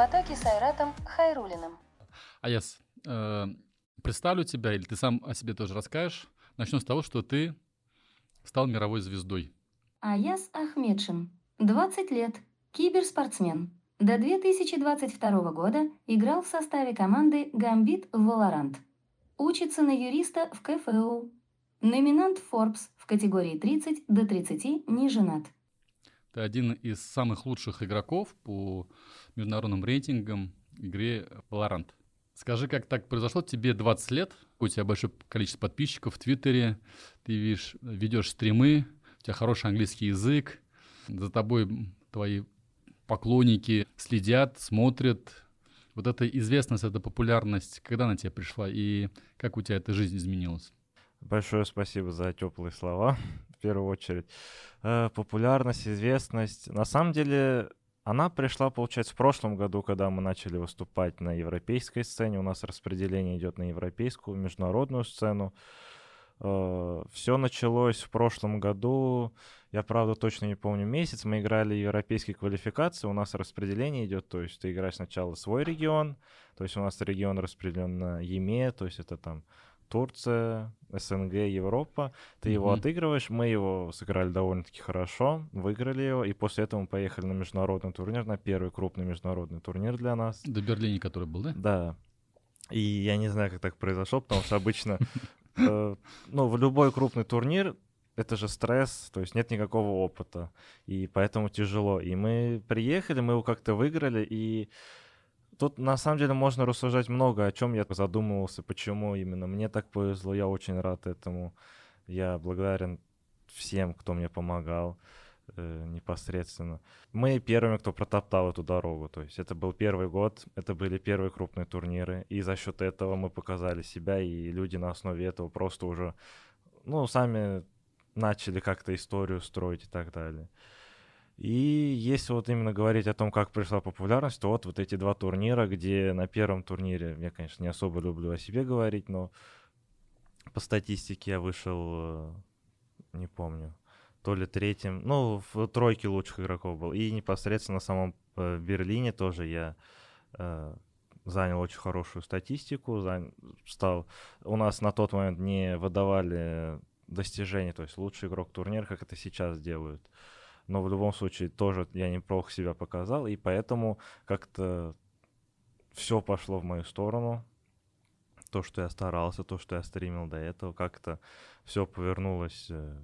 потоке с Айратом Хайрулиным. Аяс, э, представлю тебя, или ты сам о себе тоже расскажешь. Начну с того, что ты стал мировой звездой. Аяс Ахмедшин, 20 лет, киберспортсмен. До 2022 года играл в составе команды «Гамбит» в Valorant. Учится на юриста в КФУ. Номинант Forbes в категории 30 до 30 не женат. Ты один из самых лучших игроков по международным рейтингам игре Valorant. Скажи, как так произошло? Тебе 20 лет, у тебя большое количество подписчиков в Твиттере, ты видишь, ведешь стримы, у тебя хороший английский язык, за тобой твои поклонники следят, смотрят. Вот эта известность, эта популярность, когда на тебя пришла и как у тебя эта жизнь изменилась? Большое спасибо за теплые слова, первую очередь. Э, популярность, известность. На самом деле, она пришла, получается, в прошлом году, когда мы начали выступать на европейской сцене. У нас распределение идет на европейскую, международную сцену. Э, Все началось в прошлом году. Я, правда, точно не помню месяц. Мы играли европейские квалификации. У нас распределение идет, то есть ты играешь сначала свой регион, то есть у нас регион распределен на ЕМЕ, то есть это там Турция, СНГ, Европа. Ты mm-hmm. его отыгрываешь. Мы его сыграли довольно-таки хорошо, выиграли его, и после этого мы поехали на международный турнир, на первый крупный международный турнир для нас. До Берлине, который был, да? Да. И я не знаю, как так произошло, потому что обычно, э, ну, в любой крупный турнир это же стресс, то есть нет никакого опыта, и поэтому тяжело. И мы приехали, мы его как-то выиграли, и Тут на самом деле можно рассуждать много, о чем я задумывался, почему именно мне так повезло, я очень рад этому. Я благодарен всем, кто мне помогал э, непосредственно. Мы первыми, кто протоптал эту дорогу. То есть это был первый год, это были первые крупные турниры. И за счет этого мы показали себя, и люди на основе этого просто уже, ну, сами начали как-то историю строить и так далее. И если вот именно говорить о том, как пришла популярность, то вот, вот эти два турнира, где на первом турнире, я, конечно, не особо люблю о себе говорить, но по статистике я вышел, э, не помню, то ли третьим, ну, в тройке лучших игроков был. И непосредственно на самом э, Берлине тоже я э, занял очень хорошую статистику, занял, стал... У нас на тот момент не выдавали достижения, то есть лучший игрок турнира, как это сейчас делают но в любом случае тоже я неплохо себя показал, и поэтому как-то все пошло в мою сторону. То, что я старался, то, что я стримил до этого, как-то все повернулось э,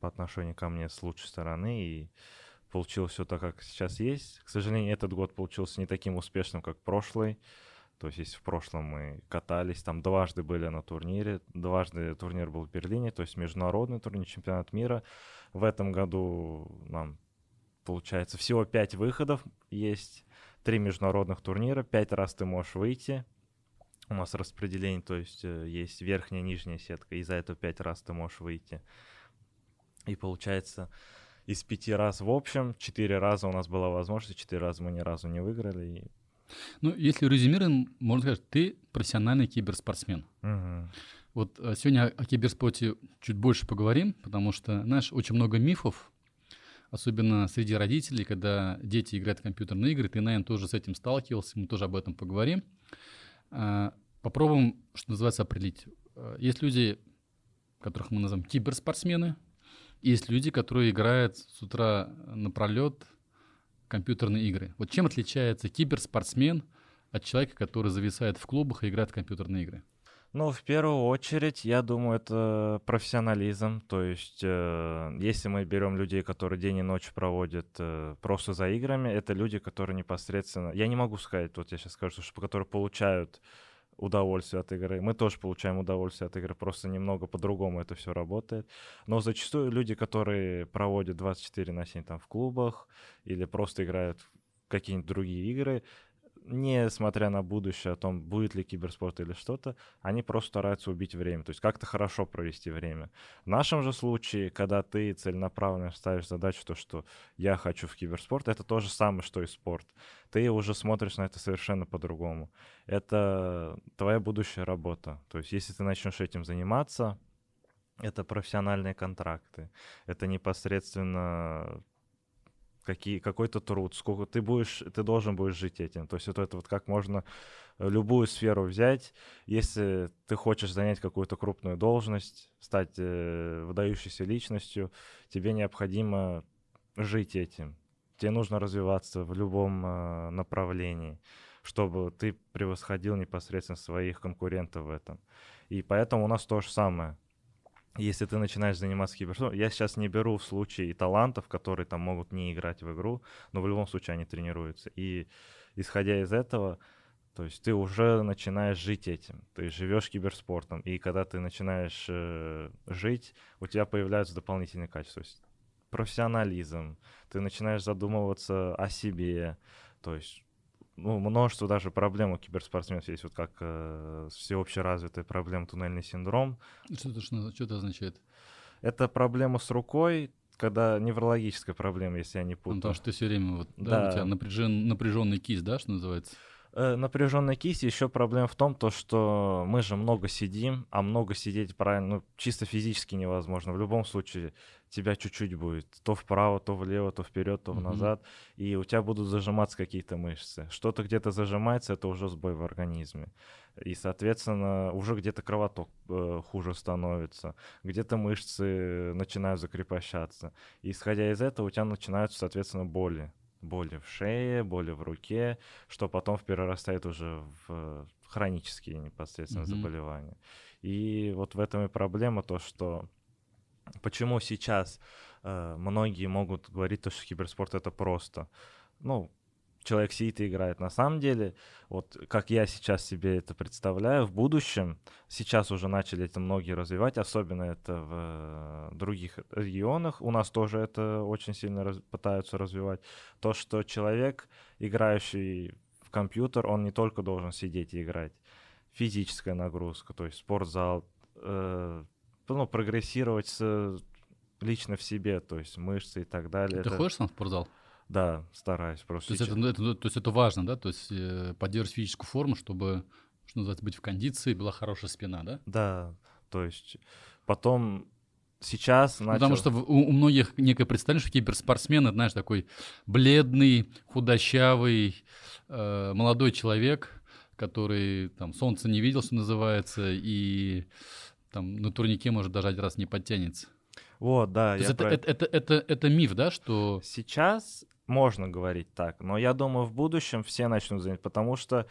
по отношению ко мне с лучшей стороны, и получилось все так, как сейчас есть. К сожалению, этот год получился не таким успешным, как прошлый. То есть, если в прошлом мы катались, там дважды были на турнире, дважды турнир был в Берлине, то есть международный турнир, чемпионат мира. В этом году нам, получается, всего пять выходов есть, три международных турнира, пять раз ты можешь выйти. У нас распределение, то есть э, есть верхняя, нижняя сетка, и за это пять раз ты можешь выйти. И получается, из пяти раз в общем, четыре раза у нас была возможность, четыре раза мы ни разу не выиграли, и ну, если резюмируем, можно сказать, ты профессиональный киберспортсмен. Угу. Вот э, сегодня о киберспорте чуть больше поговорим, потому что, знаешь, очень много мифов, особенно среди родителей, когда дети играют в компьютерные игры. Ты, наверное, тоже с этим сталкивался, мы тоже об этом поговорим. А, попробуем, что называется, определить. Э, есть люди, которых мы называем киберспортсмены, есть люди, которые играют с утра напролет компьютерные игры. Вот чем отличается киберспортсмен от человека, который зависает в клубах и играет в компьютерные игры? Ну, в первую очередь, я думаю, это профессионализм. То есть, э, если мы берем людей, которые день и ночь проводят э, просто за играми, это люди, которые непосредственно... Я не могу сказать, вот я сейчас скажу, что которые получают удовольствие от игры. Мы тоже получаем удовольствие от игры, просто немного по-другому это все работает. Но зачастую люди, которые проводят 24 на 7 там в клубах или просто играют в какие-нибудь другие игры, несмотря на будущее о том, будет ли киберспорт или что-то, они просто стараются убить время, то есть как-то хорошо провести время. В нашем же случае, когда ты целенаправленно ставишь задачу, то, что я хочу в киберспорт, это то же самое, что и спорт. Ты уже смотришь на это совершенно по-другому. Это твоя будущая работа. То есть если ты начнешь этим заниматься, это профессиональные контракты, это непосредственно какие, какой-то труд, сколько ты будешь, ты должен будешь жить этим. То есть вот это вот как можно э, любую сферу взять, если ты хочешь занять какую-то крупную должность, стать э, выдающейся личностью, тебе необходимо жить этим. Тебе нужно развиваться в любом э, направлении, чтобы ты превосходил непосредственно своих конкурентов в этом. И поэтому у нас то же самое если ты начинаешь заниматься киберспортом, я сейчас не беру в случае талантов, которые там могут не играть в игру, но в любом случае они тренируются. И исходя из этого, то есть ты уже начинаешь жить этим, ты живешь киберспортом, и когда ты начинаешь э, жить, у тебя появляются дополнительные качества. То есть профессионализм, ты начинаешь задумываться о себе, то есть ну, множество даже проблем у киберспортсменов есть, вот как э, всеобщая развитая проблема туннельный синдром. Что это, что, что это означает? Это проблема с рукой, когда неврологическая проблема, если я не путаю. Ну, потому что ты все время, вот, да, да. у тебя напряжен, напряженный кисть, да, что называется? Э, напряженная кисть еще проблема в том, то, что мы же много сидим, а много сидеть правильно, ну, чисто физически невозможно. В любом случае тебя чуть-чуть будет то вправо, то влево, то вперед, то mm-hmm. назад, и у тебя будут зажиматься какие-то мышцы. Что-то где-то зажимается, это уже сбой в организме. И, соответственно, уже где-то кровоток э, хуже становится, где-то мышцы начинают закрепощаться. И, исходя из этого, у тебя начинаются, соответственно, боли боли в шее, боли в руке, что потом перерастает уже в хронические непосредственно mm-hmm. заболевания. И вот в этом и проблема то, что почему сейчас э, многие могут говорить то, что киберспорт это просто. Ну, человек сидит и играет. На самом деле, вот как я сейчас себе это представляю, в будущем, сейчас уже начали это многие развивать, особенно это в э, других регионах, у нас тоже это очень сильно раз, пытаются развивать, то, что человек, играющий в компьютер, он не только должен сидеть и играть, физическая нагрузка, то есть спортзал, э, ну, прогрессировать с, лично в себе, то есть мышцы и так далее. Ты это... ходишь сам в спортзал? Да, стараюсь просто. То есть, это, это, то есть это важно, да? То есть э, поддерживать физическую форму, чтобы, что называется, быть в кондиции, была хорошая спина, да? Да, то есть потом сейчас начал... Потому что у, у многих некое представление, что киберспортсмен, это, знаешь, такой бледный, худощавый, э, молодой человек, который там солнце не видел, что называется, и там на турнике, может, даже один раз не подтянется. Вот, да. То есть это, про... это, это, это, это миф, да, что... Сейчас можно говорить так, но я думаю, в будущем все начнут занять, потому что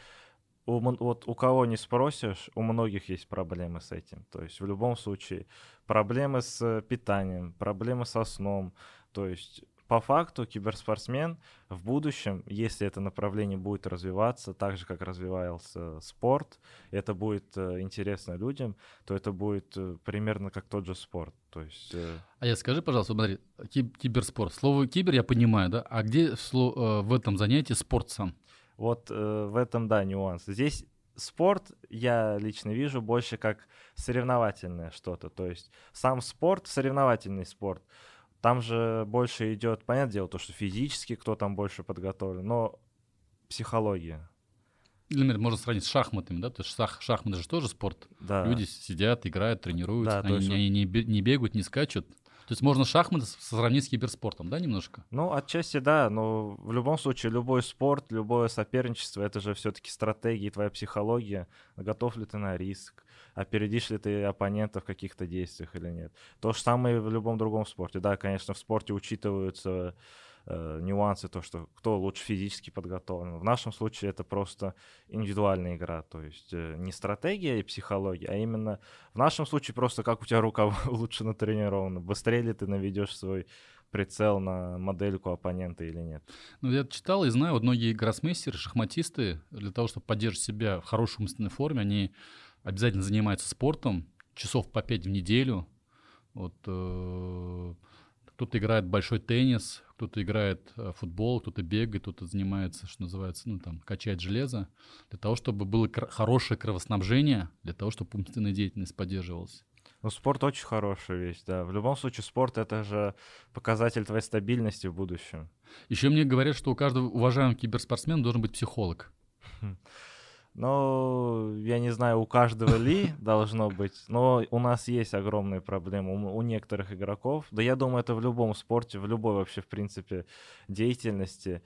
у, вот у кого не спросишь, у многих есть проблемы с этим. То есть в любом случае проблемы с питанием, проблемы со сном. То есть по факту киберспортсмен в будущем, если это направление будет развиваться так же, как развивался спорт, это будет э, интересно людям, то это будет э, примерно как тот же спорт. То есть, э... А я скажи, пожалуйста, смотри, киберспорт. Слово кибер я понимаю, да? А где в, в этом занятии спорт сам? Вот в этом, да, нюанс. Здесь спорт я лично вижу больше как соревновательное что-то. То есть сам спорт, соревновательный спорт — там же больше идет, понятное дело, то, что физически кто там больше подготовлен, но психология. Например, можно сравнить с шахматами, да? То есть шах, шахматы же тоже спорт. Да. Люди сидят, играют, тренируются, да, они, есть... они не, не бегают, не скачут. То есть можно шахматы сравнить с киберспортом, да, немножко? Ну, отчасти да, но в любом случае любой спорт, любое соперничество, это же все-таки стратегия, твоя психология, готов ли ты на риск, опередишь ли ты оппонента в каких-то действиях или нет. То же самое в любом другом спорте. Да, конечно, в спорте учитываются э, нюансы, то, что кто лучше физически подготовлен. В нашем случае это просто индивидуальная игра, то есть э, не стратегия и психология, а именно в нашем случае просто как у тебя рука лучше натренирована, быстрее ли ты наведешь свой прицел на модельку оппонента или нет. Ну, я читал и знаю, вот многие гроссмейстеры, шахматисты, для того, чтобы поддерживать себя в хорошей умственной форме, они обязательно занимаются спортом, часов по пять в неделю. Вот э, кто-то играет большой теннис, кто-то играет э, футбол, кто-то бегает, кто-то занимается, что называется, ну там, качает железо, для того, чтобы было кр- хорошее кровоснабжение, для того, чтобы умственная деятельность поддерживалась. Ну, спорт очень хорошая вещь, да. В любом случае, спорт — это же показатель твоей стабильности в будущем. Еще мне говорят, что у каждого уважаемого киберспортсмена должен быть психолог. Но я не знаю, у каждого ли должно быть, но у нас есть огромные проблемы у, некоторых игроков. Да я думаю, это в любом спорте, в любой вообще, в принципе, деятельности.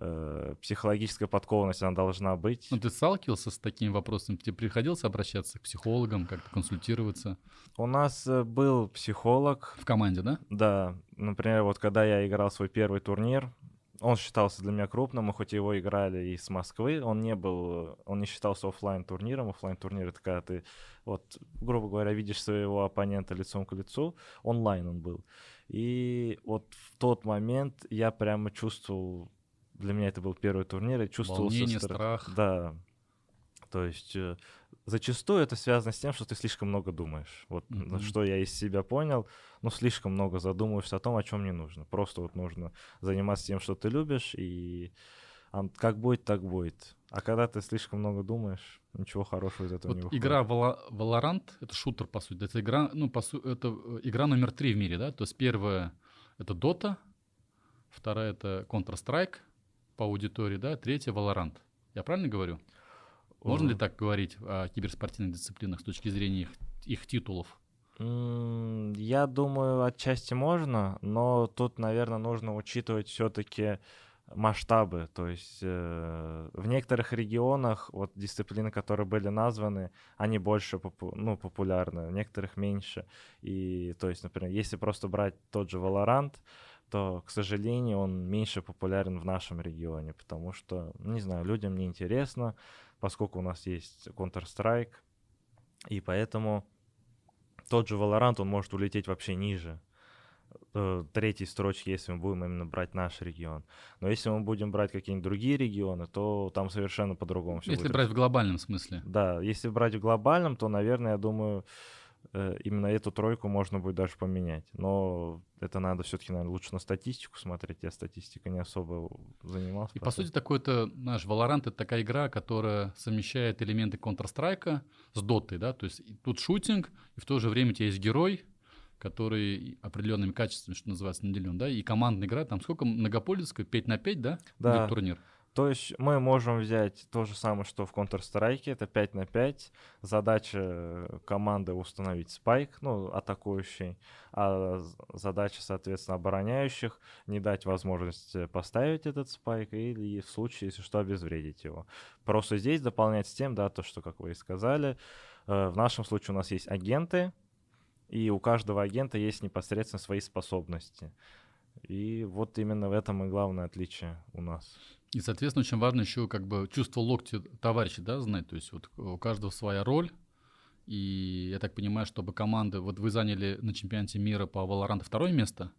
Э, психологическая подкованность, она должна быть. Ну, ты сталкивался с таким вопросом? Тебе приходилось обращаться к психологам, как-то консультироваться? У нас э, был психолог. В команде, да? Да. Например, вот когда я играл свой первый турнир, он считался для меня крупным, мы хоть его играли из Москвы, он не был, он не считался офлайн турниром. Офлайн турнир это когда ты, вот, грубо говоря, видишь своего оппонента лицом к лицу, онлайн он был. И вот в тот момент я прямо чувствовал для меня это был первый турнир, и чувствовал Волнение, страх. Да. То есть э, зачастую это связано с тем, что ты слишком много думаешь. Вот mm-hmm. что я из себя понял, ну слишком много задумываешься о том, о чем не нужно. Просто вот нужно заниматься тем, что ты любишь, и как будет, так будет. А когда ты слишком много думаешь, ничего хорошего из этого вот не выходит. Игра Valorant — это шутер, по сути. Это игра, ну, по сути, это э, игра номер три в мире, да? То есть первая — это Dota, вторая — это Counter-Strike, по аудитории, да, третье — Valorant. Я правильно говорю? Можно ли так говорить о киберспортивных дисциплинах с точки зрения их, их титулов? Я думаю, отчасти можно, но тут, наверное, нужно учитывать все-таки масштабы. То есть э, в некоторых регионах вот дисциплины, которые были названы, они больше попу ну, популярны, в некоторых меньше. И то есть, например, если просто брать тот же Valorant, то, к сожалению, он меньше популярен в нашем регионе, потому что, не знаю, людям не интересно, поскольку у нас есть Counter-Strike, и поэтому тот же Valorant, он может улететь вообще ниже э, третьей строчки, если мы будем именно брать наш регион. Но если мы будем брать какие-нибудь другие регионы, то там совершенно по-другому все Если будет. брать в глобальном смысле. Да, если брать в глобальном, то, наверное, я думаю, именно эту тройку можно будет даже поменять. Но это надо все-таки, наверное, лучше на статистику смотреть. Я статистикой не особо занимался. И, по сути, такой-то наш Valorant — это такая игра, которая совмещает элементы Counter-Strike с Dota, да? То есть тут шутинг, и в то же время у тебя есть герой, который определенными качествами, что называется, наделен, да? И командная игра, там сколько многополицкая? 5 на 5, да? Да. турнир. То есть мы можем взять то же самое, что в Counter-Strike, это 5 на 5. Задача команды установить спайк, ну, атакующий, а задача, соответственно, обороняющих не дать возможность поставить этот спайк или в случае, если что, обезвредить его. Просто здесь дополнять с тем, да, то, что, как вы и сказали, э, в нашем случае у нас есть агенты, и у каждого агента есть непосредственно свои способности. И вот именно в этом и главное отличие у нас. И, соответственно, очень важно еще как бы чувство локти товарища, да, знать. То есть вот у каждого своя роль. И я так понимаю, чтобы команды... Вот вы заняли на чемпионате мира по Valorant второе место.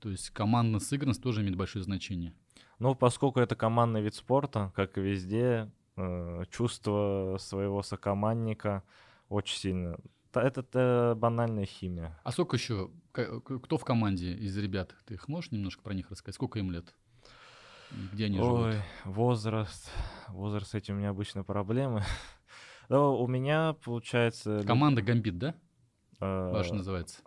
То есть командная сыгранность тоже имеет большое значение. Ну, поскольку это командный вид спорта, как и везде, э, чувство своего сокомандника очень сильно это, это банальная химия. А сколько еще? Кто в команде из ребят? Ты их можешь немножко про них рассказать? Сколько им лет? Где они Ой, живут? возраст. Возраст с этим у меня обычно проблемы. Но у меня, получается... Команда Гамбит, да? Э, Ваша называется.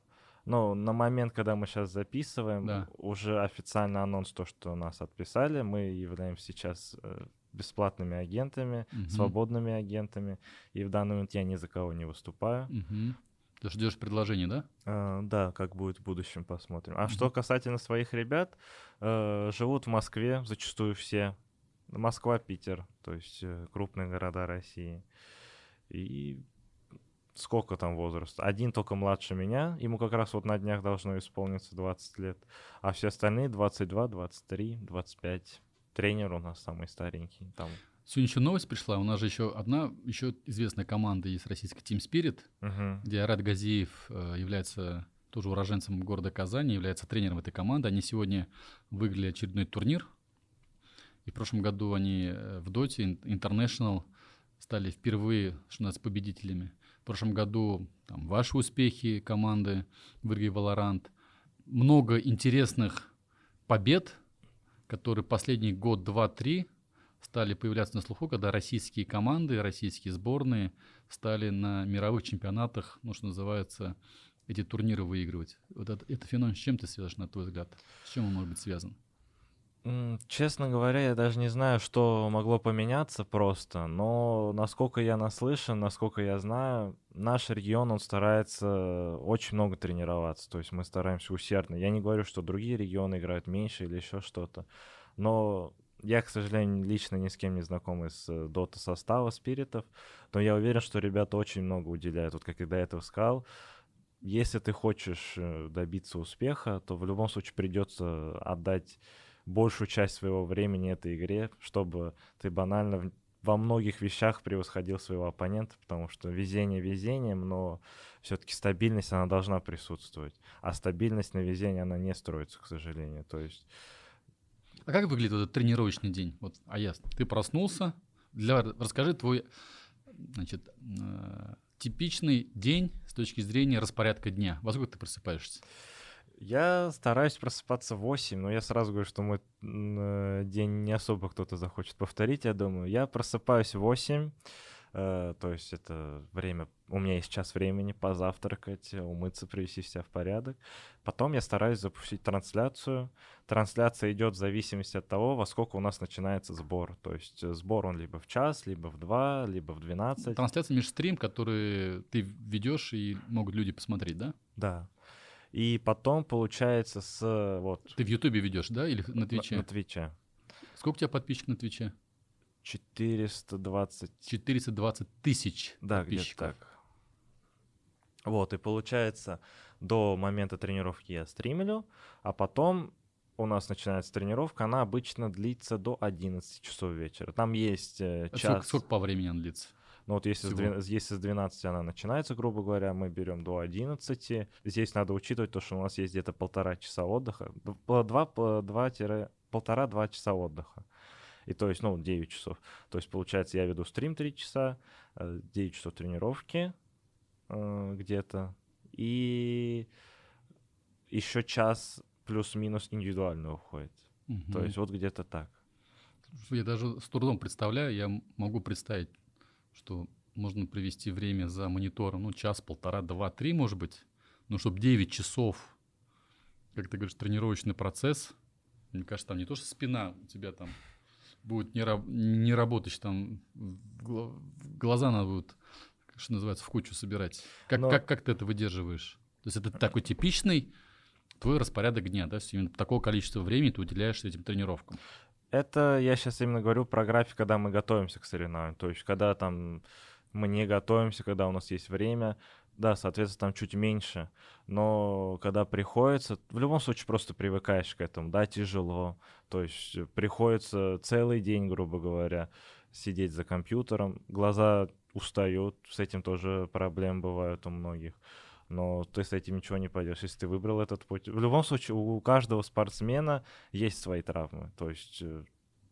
Ну, на момент, когда мы сейчас записываем, да. уже официально анонс то, что нас отписали. Мы являемся сейчас э, бесплатными агентами, угу. свободными агентами. И в данный момент я ни за кого не выступаю. Угу. Ты ждешь предложений, да? А, да, как будет в будущем, посмотрим. А mm что касательно своих ребят, э, живут в Москве зачастую все. Москва, Питер, то есть э, крупные города России. И сколько там возраст? Один только младше меня, ему как раз вот на днях должно исполниться 20 лет, а все остальные 22, 23, 25. Тренер у нас самый старенький, там Сегодня еще новость пришла. У нас же еще одна еще известная команда есть российская Team Spirit, uh-huh. где Арат Газиев э, является тоже уроженцем города Казани, является тренером этой команды. Они сегодня выиграли очередной турнир. И в прошлом году они э, в Доте International стали впервые, что нас победителями. В прошлом году там, ваши успехи команды в Ирге Valorant. Много интересных побед, которые последний год, два, три стали появляться на слуху, когда российские команды, российские сборные стали на мировых чемпионатах, ну, что называется, эти турниры выигрывать. Вот это, это феномен с чем ты связан, на твой взгляд? С чем он может быть связан? Честно говоря, я даже не знаю, что могло поменяться просто, но насколько я наслышан, насколько я знаю, наш регион, он старается очень много тренироваться, то есть мы стараемся усердно. Я не говорю, что другие регионы играют меньше или еще что-то, но я, к сожалению, лично ни с кем не знаком из э, дота состава спиритов, но я уверен, что ребята очень много уделяют. Вот как я до этого сказал, если ты хочешь э, добиться успеха, то в любом случае придется отдать большую часть своего времени этой игре, чтобы ты банально во многих вещах превосходил своего оппонента, потому что везение везением, но все-таки стабильность, она должна присутствовать. А стабильность на везение, она не строится, к сожалению. То есть... А как выглядит этот тренировочный день? Вот, а я, ты проснулся, для, расскажи твой значит, э, типичный день с точки зрения распорядка дня. Во сколько ты просыпаешься? Я стараюсь просыпаться в 8, но я сразу говорю, что мой э, день не особо кто-то захочет повторить, я думаю. Я просыпаюсь в 8, э, то есть это время, у меня есть час времени позавтракать, умыться, привести себя в порядок. Потом я стараюсь запустить трансляцию. Трансляция идет в зависимости от того, во сколько у нас начинается сбор. То есть э, сбор он либо в час, либо в два, либо в 12. Трансляция межстрим, который ты ведешь и могут люди посмотреть, да? Да. И потом, получается, с вот... Ты в Ютубе ведешь, да, или на Твиче? На, на Твиче. Сколько у тебя подписчиков на Твиче? 420... 420 тысяч Да, где-то так. Вот, и получается, до момента тренировки я стримлю, а потом у нас начинается тренировка, она обычно длится до 11 часов вечера. Там есть э, час... Сколько, сколько по времени она длится? Ну вот если с, 12, если с 12 она начинается, грубо говоря, мы берем до 11. Здесь надо учитывать то, что у нас есть где-то полтора часа отдыха. Два, два, полтора-два часа отдыха. И то есть, ну, 9 часов. То есть, получается, я веду стрим 3 часа, 9 э, часов тренировки э, где-то. И еще час плюс-минус индивидуально уходит. Угу. То есть вот где-то так. Я даже с трудом представляю, я могу представить что можно провести время за монитором, ну, час, полтора, два, три, может быть, но чтобы 9 часов, как ты говоришь, тренировочный процесс, мне кажется, там не то, что спина у тебя там будет не, раб- не работать, там глаза надо будет, что называется, в кучу собирать. Как, но... как, как ты это выдерживаешь? То есть это такой типичный твой распорядок дня, да, именно такого количества времени ты уделяешь этим тренировкам. Это я сейчас именно говорю про график, когда мы готовимся к соревнованиям. То есть, когда там мы не готовимся, когда у нас есть время, да, соответственно, там чуть меньше. Но когда приходится, в любом случае просто привыкаешь к этому, да, тяжело. То есть приходится целый день, грубо говоря, сидеть за компьютером. Глаза устают, с этим тоже проблемы бывают у многих но ты с этим ничего не пойдешь, если ты выбрал этот путь. В любом случае, у каждого спортсмена есть свои травмы. То есть э,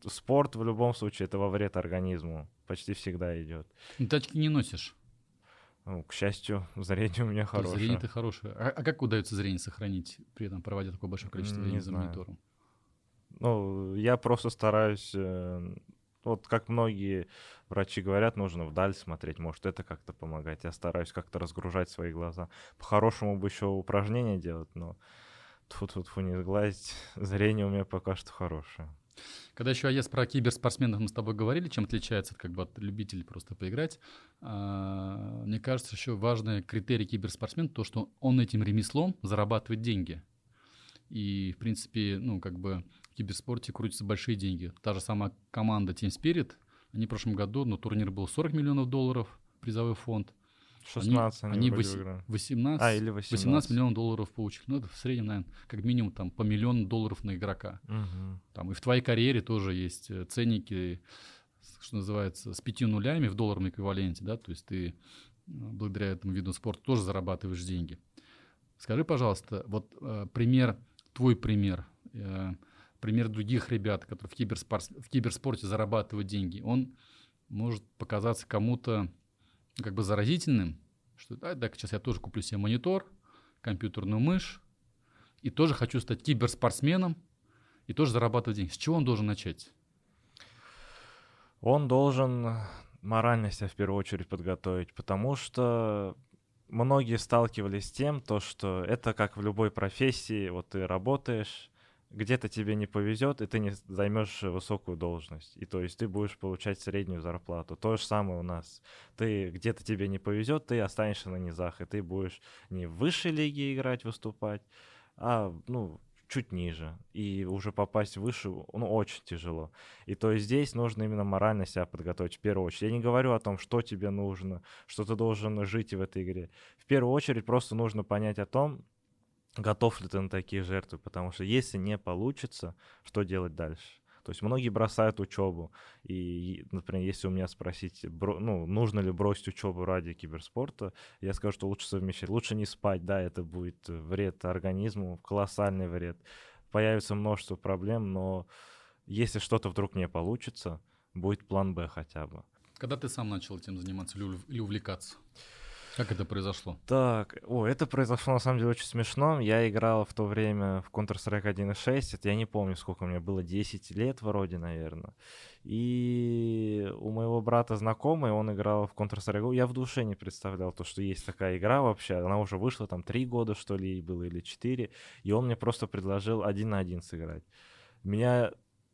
спорт в любом случае это во вред организму. Почти всегда идет. Тачки не носишь? Ну, к счастью, зрение у меня хорошее. Зрение-то хорошее. А, а как удается зрение сохранить, при этом проводя такое большое количество времени за монитором? Ну, я просто стараюсь э, вот как многие врачи говорят, нужно вдаль смотреть, может это как-то помогать. Я стараюсь как-то разгружать свои глаза. По-хорошему бы еще упражнения делать, но тут тут фу не сглазить, зрение у меня пока что хорошее. Когда еще АЕС про киберспортсменов мы с тобой говорили, чем отличается как бы от любителей просто поиграть, а, мне кажется, еще важный критерий киберспортсмена то, что он этим ремеслом зарабатывает деньги. И, в принципе, ну, как бы киберспорте крутятся большие деньги. Та же самая команда Team Spirit, они в прошлом году, ну, турнир был 40 миллионов долларов, призовой фонд. 16 они, они 18, а, или 18. 18 миллионов долларов получили. Ну, это в среднем, наверное, как минимум там по миллиону долларов на игрока. Угу. Там и в твоей карьере тоже есть э, ценники, что называется, с пятью нулями в долларовом эквиваленте, да, то есть ты э, благодаря этому виду спорта тоже зарабатываешь деньги. Скажи, пожалуйста, вот э, пример, твой пример, э, пример других ребят, которые в, киберспорт, в киберспорте зарабатывают деньги, он может показаться кому-то как бы заразительным, что да, так сейчас я тоже куплю себе монитор, компьютерную мышь, и тоже хочу стать киберспортсменом, и тоже зарабатывать деньги. С чего он должен начать? Он должен морально себя в первую очередь подготовить, потому что многие сталкивались с тем, то, что это как в любой профессии, вот ты работаешь, где-то тебе не повезет, и ты не займешь высокую должность. И то есть ты будешь получать среднюю зарплату. То же самое у нас. Ты где-то тебе не повезет, ты останешься на низах, и ты будешь не в высшей лиге играть, выступать, а ну, чуть ниже. И уже попасть выше, ну, очень тяжело. И то есть здесь нужно именно морально себя подготовить в первую очередь. Я не говорю о том, что тебе нужно, что ты должен жить в этой игре. В первую очередь просто нужно понять о том, готов ли ты на такие жертвы, потому что если не получится, что делать дальше? То есть многие бросают учебу. И, например, если у меня спросить, бро, ну, нужно ли бросить учебу ради киберспорта, я скажу, что лучше совмещать. Лучше не спать, да, это будет вред организму, колоссальный вред. Появится множество проблем, но если что-то вдруг не получится, будет план Б хотя бы. Когда ты сам начал этим заниматься или увлекаться? Как это произошло? Так, о, это произошло на самом деле очень смешно. Я играл в то время в Counter-Strike 1.6, это я не помню, сколько мне было, 10 лет вроде, наверное. И у моего брата знакомый, он играл в Counter-Strike. Я в душе не представлял то, что есть такая игра вообще. Она уже вышла там 3 года, что ли, было, или 4. И он мне просто предложил один на один сыграть. Меня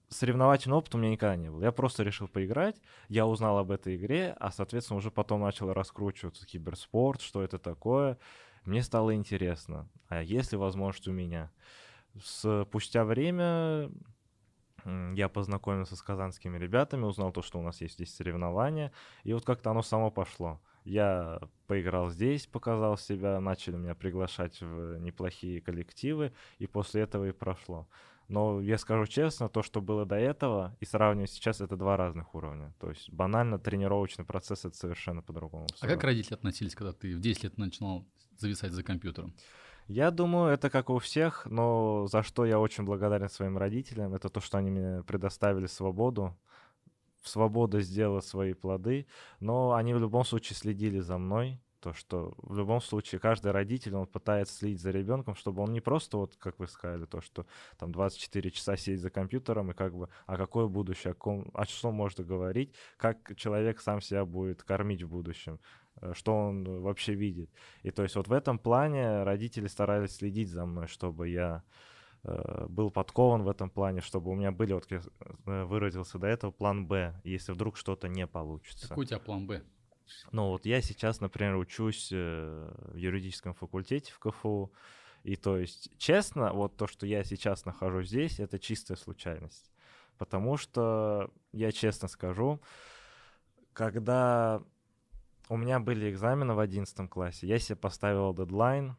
соревновательный опыт у меня никогда не был. Я просто решил поиграть, я узнал об этой игре, а, соответственно, уже потом начал раскручиваться киберспорт, что это такое. Мне стало интересно, а есть ли возможность у меня? Спустя время я познакомился с казанскими ребятами, узнал то, что у нас есть здесь соревнования, и вот как-то оно само пошло. Я поиграл здесь, показал себя, начали меня приглашать в неплохие коллективы, и после этого и прошло. Но я скажу честно, то, что было до этого, и сравнивать сейчас, это два разных уровня. То есть банально тренировочный процесс это совершенно по-другому. А как родители относились, когда ты в 10 лет начинал зависать за компьютером? Я думаю, это как у всех, но за что я очень благодарен своим родителям, это то, что они мне предоставили свободу, свобода сделала свои плоды, но они в любом случае следили за мной, то, что в любом случае каждый родитель, он пытается следить за ребенком, чтобы он не просто, вот как вы сказали, то, что там 24 часа сидеть за компьютером и как бы, а какое будущее, о, ком, о что можно говорить, как человек сам себя будет кормить в будущем, э, что он вообще видит. И то есть вот в этом плане родители старались следить за мной, чтобы я э, был подкован в этом плане, чтобы у меня были, вот я э, выразился до этого, план Б, если вдруг что-то не получится. Какой у тебя план Б? Ну вот я сейчас, например, учусь э, в юридическом факультете в КФУ, и то есть, честно, вот то, что я сейчас нахожусь здесь, это чистая случайность. Потому что, я честно скажу, когда у меня были экзамены в 11 классе, я себе поставил дедлайн,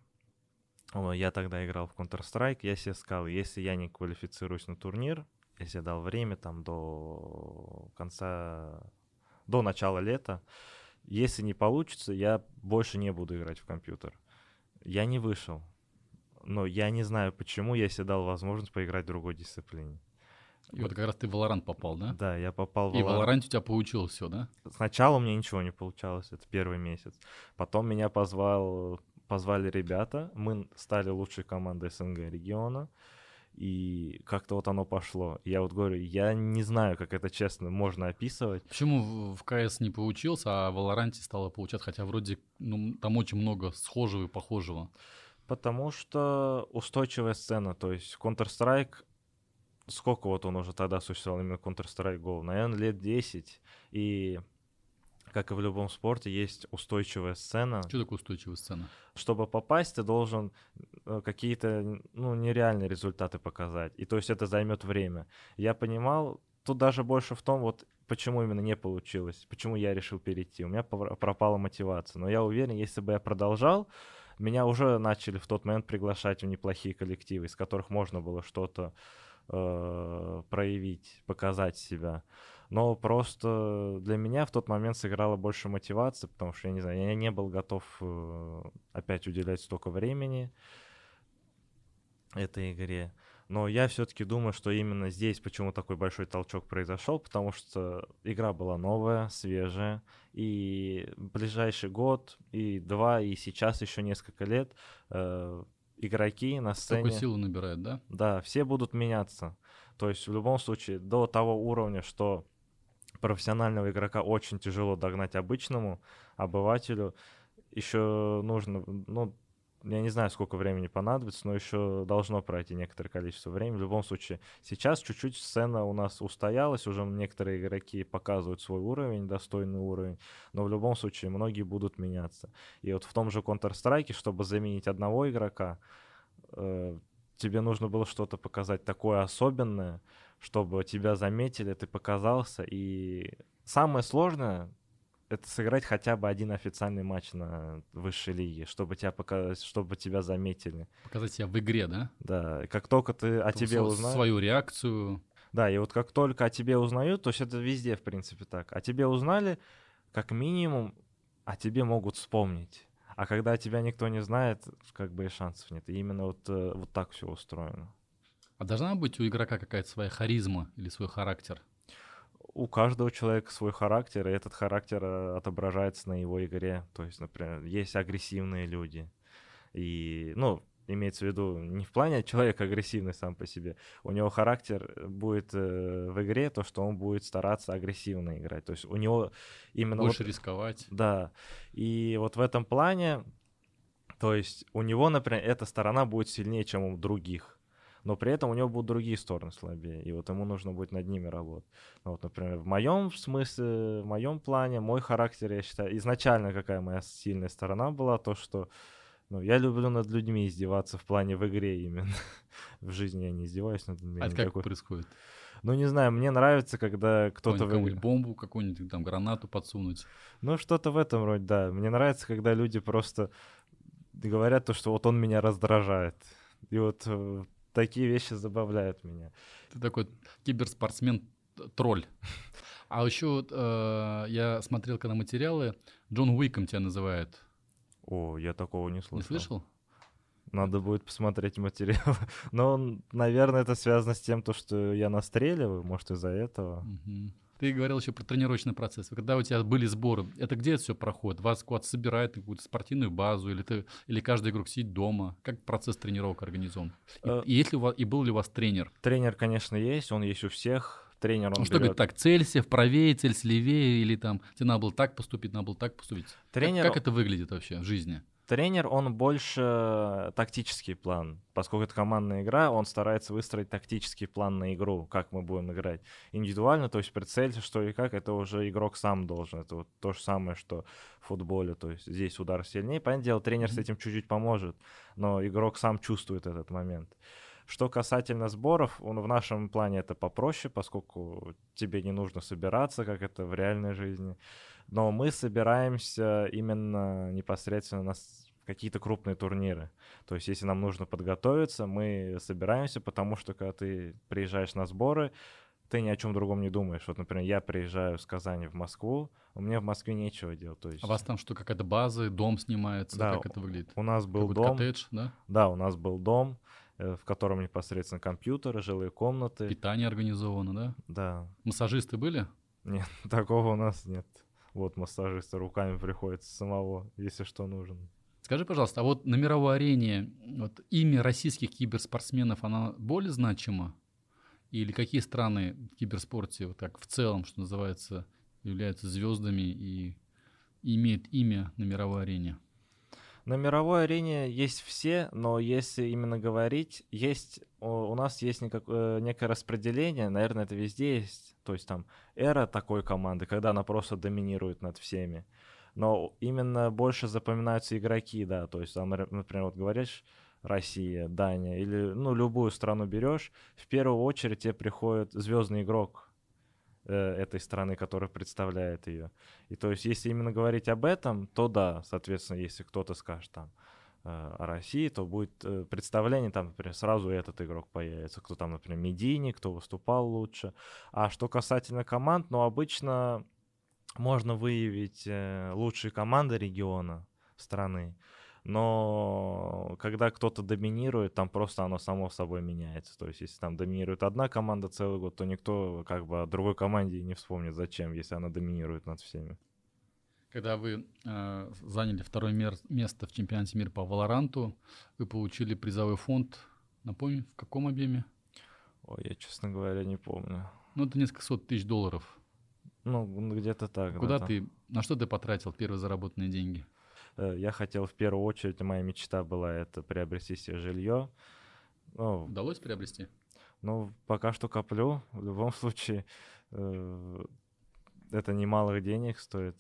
я тогда играл в Counter-Strike, я себе сказал, если я не квалифицируюсь на турнир, я себе дал время там до конца, до начала лета, если не получится, я больше не буду играть в компьютер. Я не вышел. Но я не знаю, почему я себе дал возможность поиграть в другой дисциплине. И вот как раз ты в Valorant попал, да? Да, я попал в Valorant. И в Valorant у тебя получилось все, да? Сначала у меня ничего не получалось, это первый месяц. Потом меня позвал, позвали ребята, мы стали лучшей командой СНГ региона и как-то вот оно пошло. Я вот говорю, я не знаю, как это честно можно описывать. Почему в КС не получился, а в Валоранте стало получаться, хотя вроде ну, там очень много схожего и похожего? Потому что устойчивая сцена, то есть Counter-Strike, сколько вот он уже тогда существовал, именно Counter-Strike Go, наверное, лет 10, и как и в любом спорте, есть устойчивая сцена. Что такое устойчивая сцена? Чтобы попасть, ты должен э, какие-то ну, нереальные результаты показать. И то есть это займет время. Я понимал, тут даже больше в том, вот почему именно не получилось, почему я решил перейти. У меня пропала мотивация. Но я уверен, если бы я продолжал, меня уже начали в тот момент приглашать в неплохие коллективы, из которых можно было что-то э, проявить, показать себя но просто для меня в тот момент сыграла больше мотивации, потому что, я не знаю, я не был готов э, опять уделять столько времени этой игре. Но я все-таки думаю, что именно здесь почему такой большой толчок произошел, потому что игра была новая, свежая, и ближайший год, и два, и сейчас еще несколько лет э, игроки на сцене... Такую силу набирают, да? Да, все будут меняться. То есть в любом случае до того уровня, что профессионального игрока очень тяжело догнать обычному обывателю. Еще нужно, ну, я не знаю, сколько времени понадобится, но еще должно пройти некоторое количество времени. В любом случае, сейчас чуть-чуть сцена у нас устоялась, уже некоторые игроки показывают свой уровень, достойный уровень, но в любом случае многие будут меняться. И вот в том же Counter-Strike, чтобы заменить одного игрока, э, тебе нужно было что-то показать такое особенное, чтобы тебя заметили, ты показался. И самое сложное это сыграть хотя бы один официальный матч на высшей лиге, чтобы тебя показать, чтобы тебя заметили. Показать себя в игре, да? Да. Как только ты о тебе узнают. Свою реакцию. Да, и вот как только о тебе узнают, то есть это везде, в принципе, так. О тебе узнали, как минимум, о тебе могут вспомнить. А когда тебя никто не знает, как бы и шансов нет. И именно вот, э, вот так все устроено. А должна быть у игрока какая-то своя харизма или свой характер? у каждого человека свой характер, и этот характер э, отображается на его игре. То есть, например, есть агрессивные люди. И, ну, имеется в виду не в плане человека агрессивный сам по себе. У него характер будет э, в игре то, что он будет стараться агрессивно играть. То есть у него именно... Больше вот, рисковать. Да. И вот в этом плане, то есть у него, например, эта сторона будет сильнее, чем у других но при этом у него будут другие стороны слабее, и вот ему нужно будет над ними работать. Ну, вот, например, в моем смысле, в моем плане, мой характер, я считаю, изначально какая моя сильная сторона была, то, что ну, я люблю над людьми издеваться в плане в игре именно. в жизни я не издеваюсь над людьми. А это как какой... происходит? Ну, не знаю, мне нравится, когда кто-то... Какую-нибудь бомбу, какую-нибудь там гранату подсунуть. Ну, что-то в этом роде, да. Мне нравится, когда люди просто говорят то, что вот он меня раздражает. И вот э, такие вещи забавляют меня. Ты такой киберспортсмен-тролль. А еще э, я смотрел когда материалы, Джон Уиком тебя называют. О, я такого не слышал. Не слышал? Надо будет посмотреть материал. Но, наверное, это связано с тем, то, что я настреливаю, может, из-за этого. Угу. Ты говорил еще про тренировочный процесс. Когда у тебя были сборы, это где это все проходит? Вас куда-то собирает какую-то спортивную базу, или, ты, или каждый игрок сидит дома? Как процесс тренировок организован? И, uh, и, есть ли у вас, и был ли у вас тренер? Тренер, конечно, есть, он есть у всех. Тренер, он ну, что говорит, так, целься вправее, целься левее, или там, тебе надо было так поступить, надо было так поступить. Тренер... Как, как это выглядит вообще в жизни? Тренер, он больше тактический план. Поскольку это командная игра, он старается выстроить тактический план на игру, как мы будем играть. Индивидуально, то есть прицелься, что и как, это уже игрок сам должен. Это вот то же самое, что в футболе. То есть здесь удар сильнее. Понятное дело, тренер с этим чуть-чуть поможет, но игрок сам чувствует этот момент. Что касательно сборов, он в нашем плане это попроще, поскольку тебе не нужно собираться, как это в реальной жизни но мы собираемся именно непосредственно на какие-то крупные турниры. То есть, если нам нужно подготовиться, мы собираемся, потому что когда ты приезжаешь на сборы, ты ни о чем другом не думаешь. Вот, например, я приезжаю с Казани в Москву, у меня в Москве нечего делать. То есть... А у вас там что, какая-то база, дом снимается? Да, как это выглядит? У нас был дом. коттедж, да? Да, у нас был дом, в котором непосредственно компьютеры, жилые комнаты. Питание организовано, да? Да. Массажисты были? Нет, такого у нас нет. Вот массажиста руками приходится самого, если что нужно. Скажи, пожалуйста, а вот на мировой арене вот имя российских киберспортсменов, оно более значимо? Или какие страны в киберспорте, вот так в целом, что называется, являются звездами и имеют имя на мировой арене? На мировой арене есть все, но если именно говорить, есть у нас есть никак, э, некое распределение, наверное, это везде есть. То есть там эра такой команды, когда она просто доминирует над всеми. Но именно больше запоминаются игроки, да. То есть там, например, вот говоришь, Россия, Дания или ну любую страну берешь, в первую очередь тебе приходит звездный игрок, этой страны, которая представляет ее. И то есть, если именно говорить об этом, то да, соответственно, если кто-то скажет там э, о России, то будет э, представление, там, например, сразу этот игрок появится, кто там, например, медийник, кто выступал лучше. А что касательно команд, ну, обычно можно выявить лучшие команды региона страны но когда кто-то доминирует, там просто оно само собой меняется. То есть, если там доминирует одна команда целый год, то никто как бы о другой команде не вспомнит, зачем, если она доминирует над всеми. Когда вы э, заняли второе место в чемпионате мира по Валоранту, вы получили призовой фонд, напомню, в каком объеме? Ой, я, честно говоря, не помню. Ну, это несколько сот тысяч долларов. Ну, где-то так. Куда да, ты, на что ты потратил первые заработанные деньги? Э, я хотел в первую очередь, моя мечта была это приобрести себе жилье. Ну, Удалось приобрести? Ну, пока что коплю. В любом случае, э, это немалых денег стоит.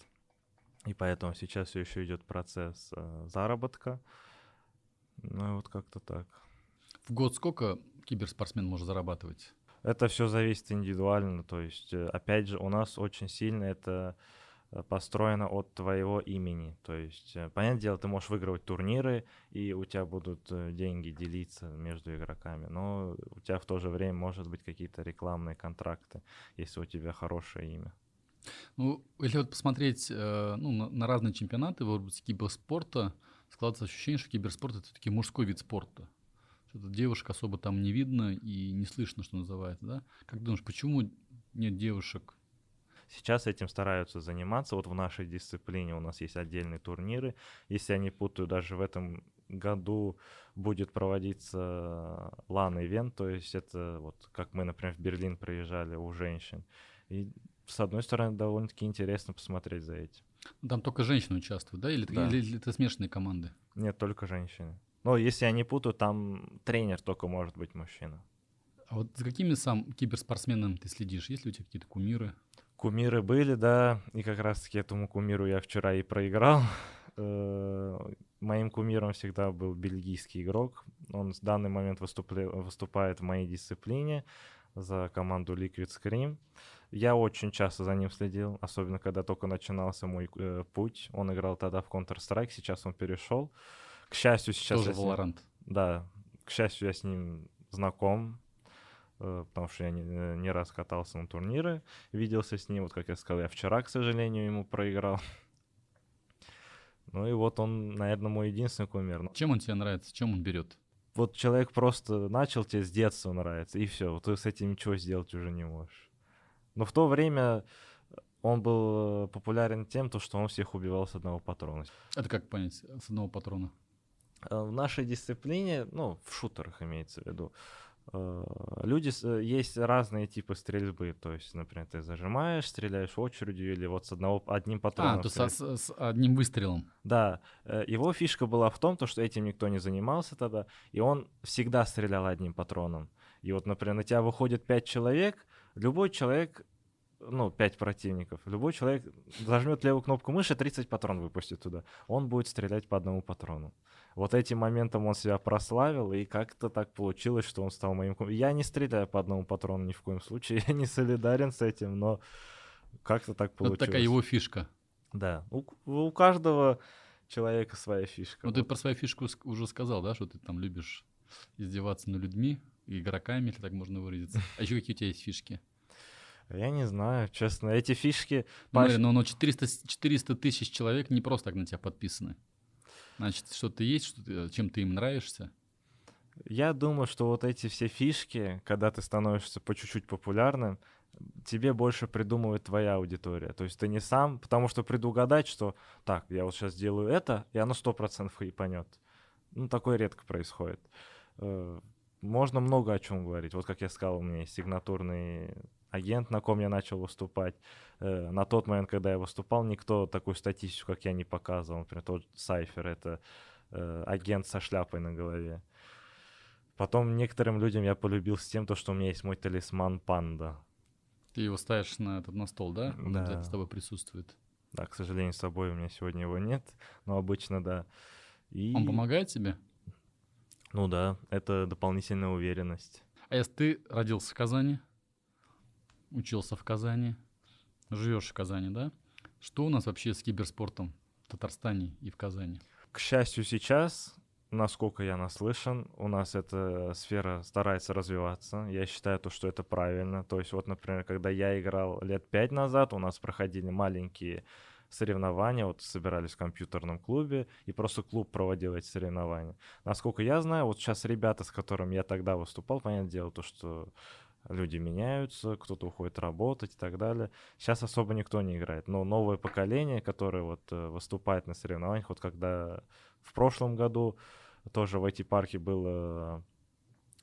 И поэтому сейчас все еще идет процесс э, заработка. Ну, вот как-то так. В год сколько киберспортсмен может зарабатывать? Это все зависит индивидуально. То есть, опять же, у нас очень сильно это э, построено от твоего имени. То есть, э, понятное дело, ты можешь выигрывать турниры, и у тебя будут деньги делиться между игроками, но у тебя в то же время может быть какие-то рекламные контракты, если у тебя хорошее имя. Ну, если вот посмотреть ну, на, разные чемпионаты в области киберспорта, складывается ощущение, что киберспорт — это все-таки мужской вид спорта что девушек особо там не видно и не слышно, что называется, да? Как думаешь, почему нет девушек? Сейчас этим стараются заниматься. Вот в нашей дисциплине у нас есть отдельные турниры. Если я не путаю, даже в этом году будет проводиться LAN-ивент, то есть это вот как мы, например, в Берлин приезжали у женщин. И с одной стороны, довольно-таки интересно посмотреть за этим. Там только женщины участвуют, да? Или, да. или, или это смешанные команды? Нет, только женщины. Но если я не путаю, там тренер только может быть мужчина. А вот за какими сам киберспортсменом ты следишь? Есть ли у тебя какие-то кумиры? Кумиры были, да, и как раз-таки этому кумиру я вчера и проиграл. Э, моим кумиром всегда был бельгийский игрок. Он в данный момент выступля... выступает в моей дисциплине за команду Liquid Scream. Я очень часто за ним следил, особенно когда только начинался мой э, путь. Он играл тогда в Counter-Strike, сейчас он перешел. К счастью, сейчас... Тоже Valorant. Да, к счастью, я с ним знаком, потому что я не, э, не раз катался на турниры, виделся с ним. Вот как я сказал, я вчера, к сожалению, ему проиграл. Ну и вот он, наверное, мой единственный кумир. Чем он тебе нравится? Чем он берет? Вот человек просто начал тебе с детства нравится, и все, вот ты с этим ничего сделать уже не можешь. Но в то время он был популярен тем, то, что он всех убивал с одного патрона. Это как понять, с одного патрона? Э, в нашей дисциплине, ну, в шутерах имеется в виду, э, люди, э, есть разные типы стрельбы. То есть, например, ты зажимаешь, стреляешь очередью или вот с одного, одним патроном. А, то с, с, с одним выстрелом. Да. Его фишка была в том, то, что этим никто не занимался тогда, и он всегда стрелял одним патроном. И вот, например, на тебя выходит пять человек, любой человек ну, 5 противников. Любой человек зажмет левую кнопку мыши, 30 патрон выпустит туда. Он будет стрелять по одному патрону. Вот этим моментом он себя прославил, и как-то так получилось, что он стал моим... Я не стреляю по одному патрону ни в коем случае, я не солидарен с этим, но как-то так получилось. Вот такая его фишка. Да, у, у каждого человека своя фишка. Ну, вот. ты про свою фишку уже сказал, да, что ты там любишь издеваться над людьми, игроками, если так можно выразиться. А еще какие у тебя есть фишки? Я не знаю, честно, эти фишки... Ну, но, но 400, 400 тысяч человек не просто так на тебя подписаны. Значит, что-то есть, что ты, чем ты им нравишься? Я думаю, что вот эти все фишки, когда ты становишься по чуть-чуть популярным, тебе больше придумывает твоя аудитория. То есть ты не сам, потому что предугадать, что так, я вот сейчас делаю это, и оно сто процентов хайпанет. Ну, такое редко происходит. Э, можно много о чем говорить. Вот как я сказал, у меня есть сигнатурный агент, на ком я начал выступать. Э, на тот момент, когда я выступал, никто такую статистику, как я, не показывал. Например, тот Сайфер — это э, агент со шляпой на голове. Потом некоторым людям я полюбился тем, то, что у меня есть мой талисман панда. Ты его ставишь на этот на стол, да? Он да. с тобой присутствует. Да, к сожалению, с собой у меня сегодня его нет, но обычно да. И... Он помогает тебе? Ну да, это дополнительная уверенность. А если ты родился в Казани, учился в Казани, живешь в Казани, да? Что у нас вообще с киберспортом в Татарстане и в Казани? К счастью, сейчас, насколько я наслышан, у нас эта сфера старается развиваться. Я считаю то, что это правильно. То есть вот, например, когда я играл лет пять назад, у нас проходили маленькие соревнования, вот собирались в компьютерном клубе, и просто клуб проводил эти соревнования. Насколько я знаю, вот сейчас ребята, с которыми я тогда выступал, понятное дело, то, что люди меняются, кто-то уходит работать и так далее. Сейчас особо никто не играет, но новое поколение, которое вот э, выступает на соревнованиях, вот когда в прошлом году тоже в эти парке было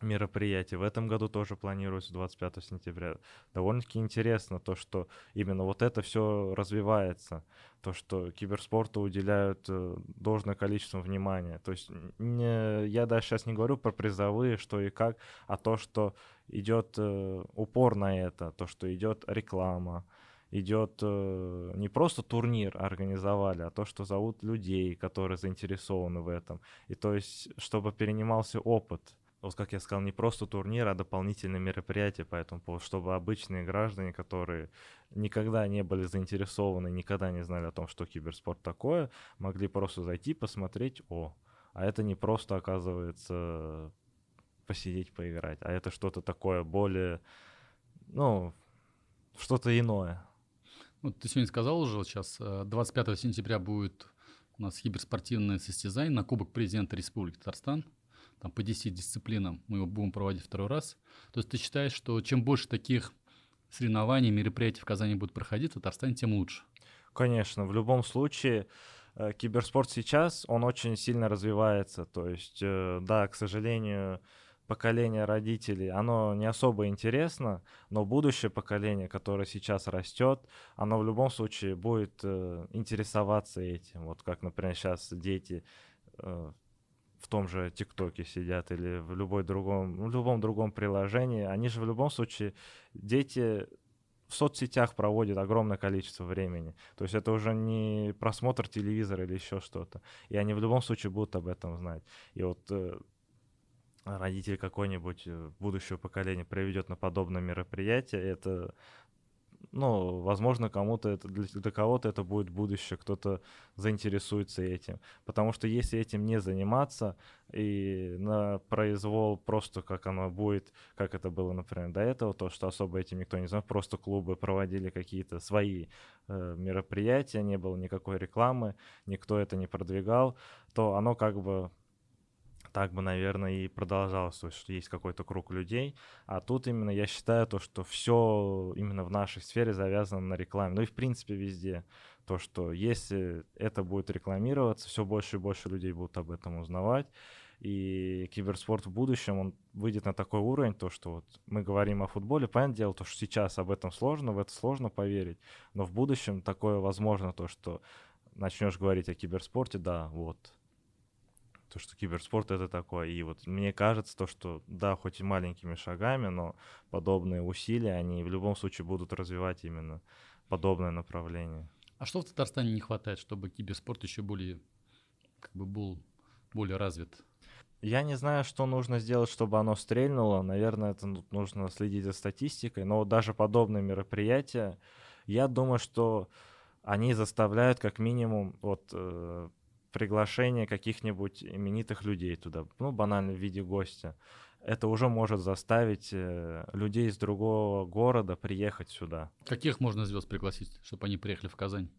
мероприятий. В этом году тоже планируется 25 сентября. Довольно-таки интересно то, что именно вот это все развивается, то, что киберспорту уделяют э, должное количество внимания. То есть не, я даже сейчас не говорю про призовые, что и как, а то, что идет э, упор на это, то, что идет реклама, идет э, не просто турнир организовали, а то, что зовут людей, которые заинтересованы в этом. И то есть, чтобы перенимался опыт. Вот как я сказал, не просто турнир, а дополнительные мероприятия по этому поводу, чтобы обычные граждане, которые никогда не были заинтересованы, никогда не знали о том, что киберспорт такое, могли просто зайти, посмотреть, о, а это не просто, оказывается, посидеть, поиграть, а это что-то такое более, ну, что-то иное. Вот ты сегодня сказал уже, сейчас 25 э, сентября будет у нас киберспортивное состязание на Кубок президента Республики Татарстан. Там по 10 дисциплинам мы его будем проводить второй раз. То есть ты считаешь, что чем больше таких соревнований, мероприятий в Казани будут проходить в Татарстане, тем лучше? Конечно, в любом случае э, киберспорт сейчас, он очень сильно развивается. То есть, э, да, к сожалению, поколение родителей, оно не особо интересно, но будущее поколение, которое сейчас растет, оно в любом случае будет э, интересоваться этим. Вот как, например, сейчас дети э, в том же ТикТоке сидят или в, любой другом, в любом другом приложении, они же в любом случае, дети в соцсетях проводят огромное количество времени. То есть это уже не просмотр телевизора или еще что-то. И они в любом случае будут об этом знать. И вот э, родитель какой-нибудь э, будущего поколения приведет на подобное мероприятие, это, ну, возможно, кому-то это, для, для кого-то это будет будущее, кто-то заинтересуется этим. Потому что если этим не заниматься и на произвол просто как оно будет, как это было, например, до этого, то, что особо этим никто не знал, просто клубы проводили какие-то свои э, мероприятия, не было никакой рекламы, никто это не продвигал, то оно как бы так бы, наверное, и продолжалось, то есть, что есть какой-то круг людей, а тут именно я считаю то, что все именно в нашей сфере завязано на рекламе, ну и в принципе везде, то, что если это будет рекламироваться, все больше и больше людей будут об этом узнавать, и киберспорт в будущем, он выйдет на такой уровень, то, что вот мы говорим о футболе, понятное дело, то, что сейчас об этом сложно, в это сложно поверить, но в будущем такое возможно, то, что начнешь говорить о киберспорте, да, вот, то, что киберспорт это такое. И вот мне кажется, то, что да, хоть и маленькими шагами, но подобные усилия, они в любом случае будут развивать именно подобное направление. А что в Татарстане не хватает, чтобы киберспорт еще более, как бы был более развит? Я не знаю, что нужно сделать, чтобы оно стрельнуло. Наверное, это нужно следить за статистикой. Но даже подобные мероприятия, я думаю, что они заставляют как минимум вот э, приглашение каких-нибудь именитых людей туда, ну, банально в виде гостя, это уже может заставить э, людей из другого города приехать сюда. Каких можно звезд пригласить, чтобы они приехали в Казань?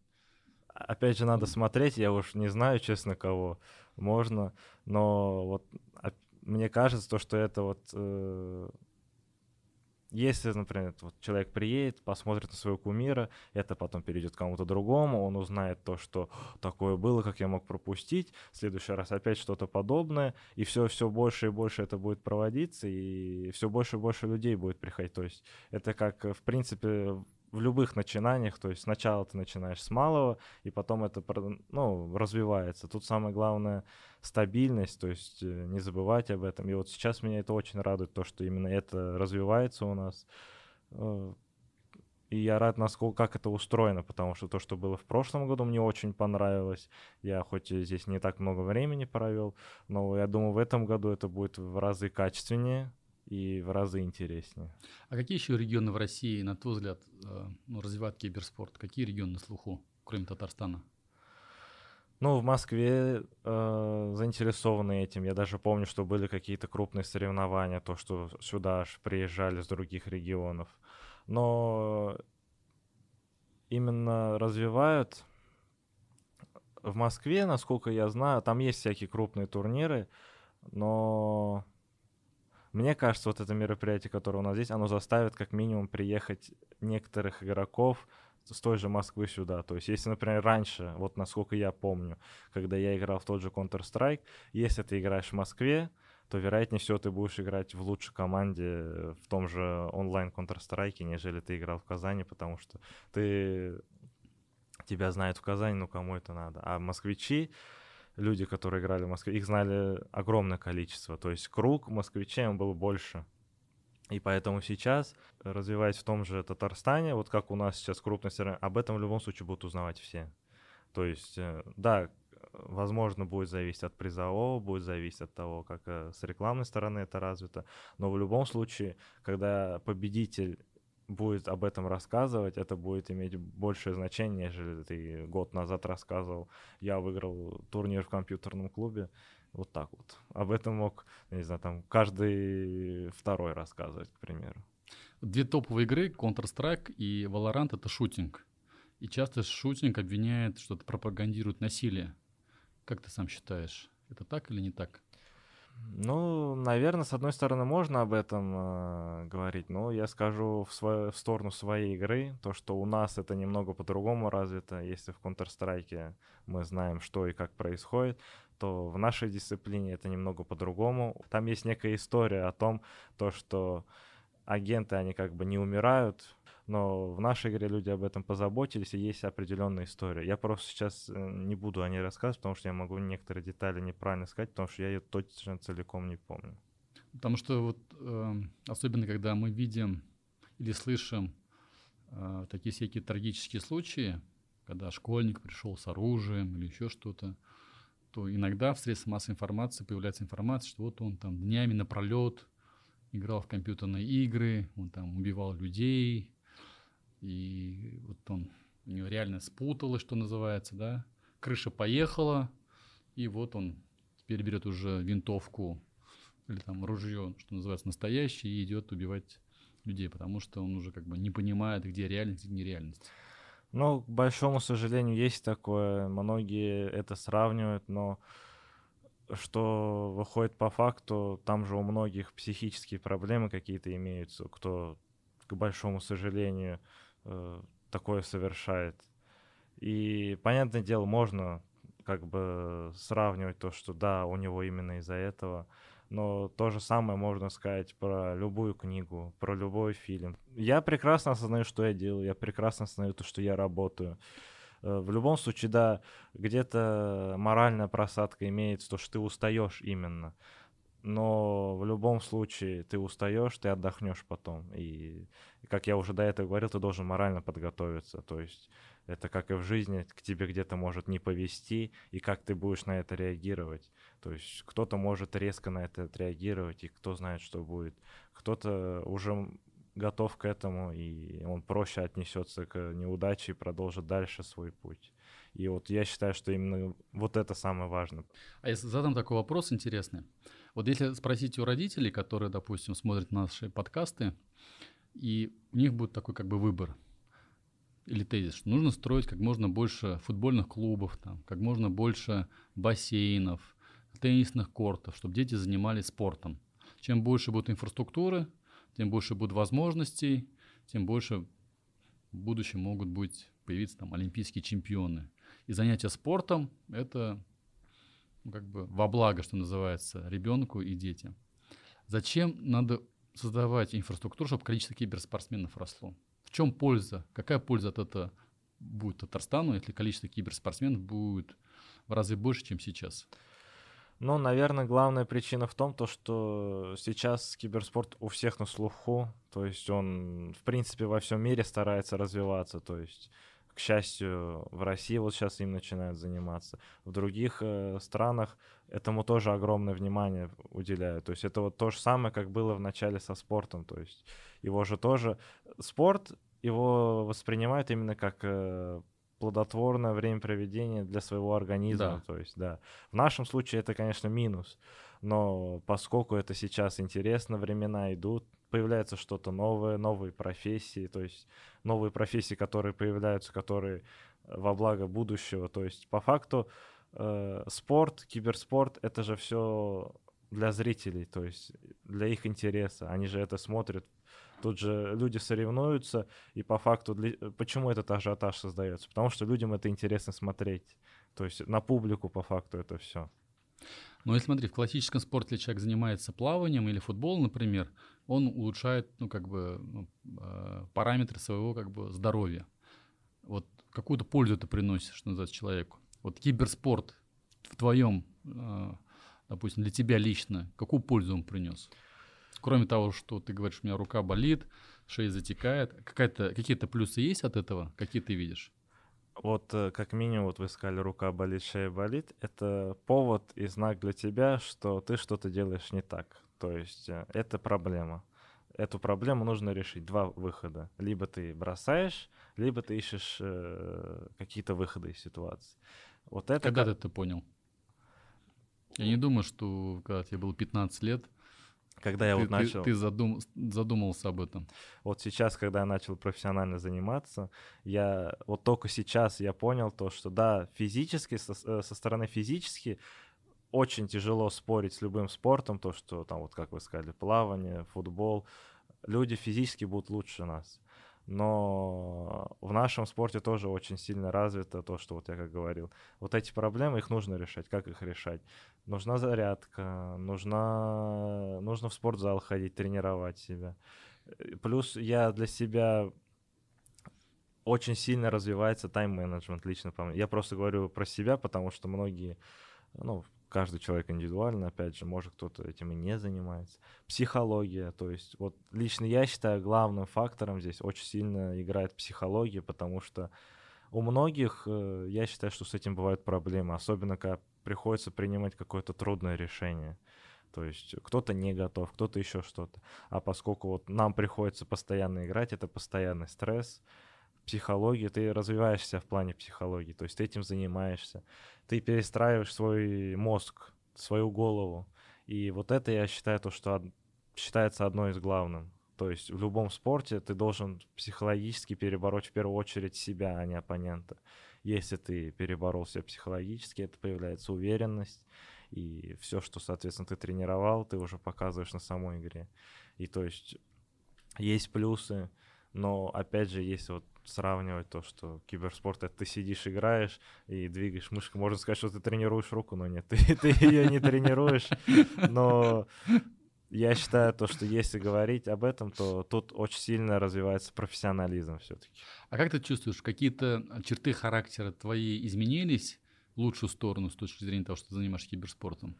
Опять же, надо смотреть, я уж не знаю, честно, кого можно, но вот мне кажется, то, что это вот э, если, например, вот человек приедет, посмотрит на своего кумира, это потом перейдет кому-то другому, он узнает то, что такое было, как я мог пропустить, в следующий раз опять что-то подобное, и все, все больше и больше это будет проводиться, и все больше и больше людей будет приходить. То есть это как, в принципе, в любых начинаниях, то есть сначала ты начинаешь с малого, и потом это ну, развивается. Тут самое главное стабильность, то есть э, не забывать об этом. И вот сейчас меня это очень радует, то, что именно это развивается у нас. Э, и я рад, насколько как это устроено, потому что то, что было в прошлом году, мне очень понравилось. Я хоть здесь не так много времени провел, но я думаю, в этом году это будет в разы качественнее, и в разы интереснее. А какие еще регионы в России, на твой взгляд, э, ну, развивают киберспорт? Какие регионы на слуху, кроме Татарстана? Ну, в Москве э, заинтересованы этим. Я даже помню, что были какие-то крупные соревнования, то, что сюда аж приезжали с других регионов. Но именно развивают в Москве, насколько я знаю, там есть всякие крупные турниры, но мне кажется, вот это мероприятие, которое у нас здесь, оно заставит как минимум приехать некоторых игроков с той же Москвы сюда. То есть, если, например, раньше, вот насколько я помню, когда я играл в тот же Counter-Strike, если ты играешь в Москве, то, вероятнее всего, ты будешь играть в лучшей команде в том же онлайн Counter-Strike, нежели ты играл в Казани, потому что ты тебя знают в Казани, ну кому это надо. А москвичи, люди, которые играли в Москве, их знали огромное количество. То есть круг москвичей был больше. И поэтому сейчас, развиваясь в том же Татарстане, вот как у нас сейчас крупность, об этом в любом случае будут узнавать все. То есть, э, да, возможно, будет зависеть от призового, будет зависеть от того, как э, с рекламной стороны это развито. Но в любом случае, когда победитель будет об этом рассказывать, это будет иметь большее значение, нежели ты год назад рассказывал, я выиграл турнир в компьютерном клубе. Вот так вот. Об этом мог, не знаю, там каждый второй рассказывать, к примеру. Две топовые игры, Counter-Strike и Valorant, это шутинг. И часто шутинг обвиняет, что это пропагандирует насилие. Как ты сам считаешь, это так или не так? Ну, наверное, с одной стороны, можно об этом э, говорить, но я скажу в, свою, в сторону своей игры, то, что у нас это немного по-другому развито. Если в Counter-Strike мы знаем, что и как происходит, то в нашей дисциплине это немного по-другому. Там есть некая история о том, то, что агенты, они как бы не умирают, но в нашей игре люди об этом позаботились, и есть определенная история. Я просто сейчас э, не буду о ней рассказывать, потому что я могу некоторые детали неправильно сказать, потому что я ее точно целиком не помню. Потому что вот э, особенно когда мы видим или слышим э, такие всякие трагические случаи, когда школьник пришел с оружием или еще что-то, то иногда в средствах массовой информации появляется информация, что вот он там днями напролет играл в компьютерные игры, он там убивал людей, и вот он, у него реально спуталось, что называется, да, крыша поехала, и вот он теперь берет уже винтовку или там ружье, что называется, настоящее, и идет убивать людей, потому что он уже как бы не понимает, где реальность, где нереальность. Ну, к большому сожалению, есть такое. Многие это сравнивают, но что выходит по факту, там же у многих психические проблемы какие-то имеются, кто, к большому сожалению, э, такое совершает. И, понятное дело, можно как бы сравнивать то, что да, у него именно из-за этого, но то же самое можно сказать про любую книгу, про любой фильм. Я прекрасно осознаю, что я делаю, я прекрасно осознаю то, что я работаю. Э, в любом случае, да, где-то моральная просадка имеется, то, что ты устаешь именно но в любом случае ты устаешь, ты отдохнешь потом. И, как я уже до этого говорил, ты должен морально подготовиться. То есть это как и в жизни, к тебе где-то может не повести, и как ты будешь на это реагировать. То есть кто-то может резко на это отреагировать, и кто знает, что будет. Кто-то уже готов к этому, и он проще отнесется к неудаче и продолжит дальше свой путь. И вот я считаю, что именно вот это самое важное. А я задам такой вопрос интересный. Вот если спросить у родителей, которые, допустим, смотрят наши подкасты, и у них будет такой как бы выбор или тезис, что нужно строить как можно больше футбольных клубов, там, как можно больше бассейнов, теннисных кортов, чтобы дети занимались спортом. Чем больше будет инфраструктуры, тем больше будет возможностей, тем больше в будущем могут быть появиться там олимпийские чемпионы. И занятия спортом – это как бы во благо, что называется, ребенку и детям. Зачем надо создавать инфраструктуру, чтобы количество киберспортсменов росло? В чем польза? Какая польза от этого будет Татарстану, если количество киберспортсменов будет в разы больше, чем сейчас? Ну, наверное, главная причина в том, то, что сейчас киберспорт у всех на слуху, то есть он, в принципе, во всем мире старается развиваться, то есть к счастью, в России вот сейчас им начинают заниматься. В других э, странах этому тоже огромное внимание уделяют. То есть это вот то же самое, как было в начале со спортом. То есть его же тоже... Спорт, его воспринимают именно как э, плодотворное времяпроведение для своего организма. Да. То есть, да. В нашем случае это, конечно, минус. Но поскольку это сейчас интересно, времена идут, появляется что-то новое, новые профессии, то есть новые профессии, которые появляются, которые э, во благо будущего. То есть по факту э, спорт, киберспорт — это же все для зрителей, то есть для их интереса. Они же это смотрят. Тут же люди соревнуются, и по факту, для... почему этот ажиотаж создается? Потому что людям это интересно смотреть. То есть на публику по факту это все. Но если смотри, в классическом спорте человек занимается плаванием или футболом, например, он улучшает, ну, как бы, ну, э, параметры своего, как бы, здоровья. Вот какую-то пользу это приносит, что называется, человеку. Вот киберспорт в твоем, э, допустим, для тебя лично, какую пользу он принес? Кроме того, что ты говоришь, у меня рука болит, шея затекает, какие-то плюсы есть от этого? Какие ты видишь? Вот э, как минимум, вот вы сказали, рука болит, шея болит, это повод и знак для тебя, что ты что-то делаешь не так. То есть э, это проблема. Эту проблему нужно решить. Два выхода. Либо ты бросаешь, либо ты ищешь э, какие-то выходы из ситуации. Вот это когда как... ты это понял? Я не думаю, что когда тебе было 15 лет, когда я ты, вот начал... Ты, ты задум, задумался об этом. Вот сейчас, когда я начал профессионально заниматься, я вот только сейчас я понял то, что да, физически, со, э, со стороны физически очень тяжело спорить с любым спортом, то, что там вот, как вы сказали, плавание, футбол, люди физически будут лучше нас. Но в нашем спорте тоже очень сильно развито то, что вот я как говорил. Вот эти проблемы, их нужно решать. Как их решать? Нужна зарядка, нужна, нужно в спортзал ходить, тренировать себя. Плюс я для себя очень сильно развивается тайм-менеджмент лично по мне. Я просто говорю про себя, потому что многие, ну, каждый человек индивидуально, опять же, может кто-то этим и не занимается. Психология, то есть вот лично я считаю главным фактором здесь очень сильно играет психология, потому что у многих, э, я считаю, что с этим бывают проблемы, особенно когда приходится принимать какое-то трудное решение. То есть кто-то не готов, кто-то еще что-то. А поскольку вот нам приходится постоянно играть, это постоянный стресс, психология, ты развиваешься в плане психологии, то есть ты этим занимаешься, ты перестраиваешь свой мозг, свою голову. И вот это, я считаю, то, что считается одной из главных. То есть в любом спорте ты должен психологически перебороть в первую очередь себя, а не оппонента. Если ты переборол себя психологически, это появляется уверенность, и все, что, соответственно, ты тренировал, ты уже показываешь на самой игре. И то есть есть плюсы, но опять же, есть вот сравнивать то, что киберспорт это ты сидишь, играешь и двигаешь мышкой. Можно сказать, что ты тренируешь руку, но нет, ты, ты ее не тренируешь. Но я считаю то, что если говорить об этом, то тут очень сильно развивается профессионализм все-таки. А как ты чувствуешь, какие-то черты характера твои изменились в лучшую сторону с точки зрения того, что ты занимаешься киберспортом?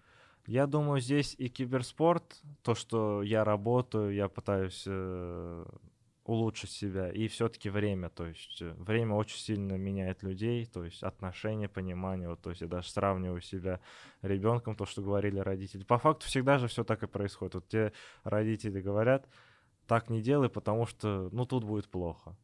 Я думаю, здесь и киберспорт, то, что я работаю, я пытаюсь э, улучшить себя, и все-таки время, то есть э, время очень сильно меняет людей, то есть отношения, понимание, вот, то есть я даже сравниваю себя ребенком, то, что говорили родители. По факту всегда же все так и происходит. Вот те родители говорят, так не делай, потому что, ну, тут будет плохо.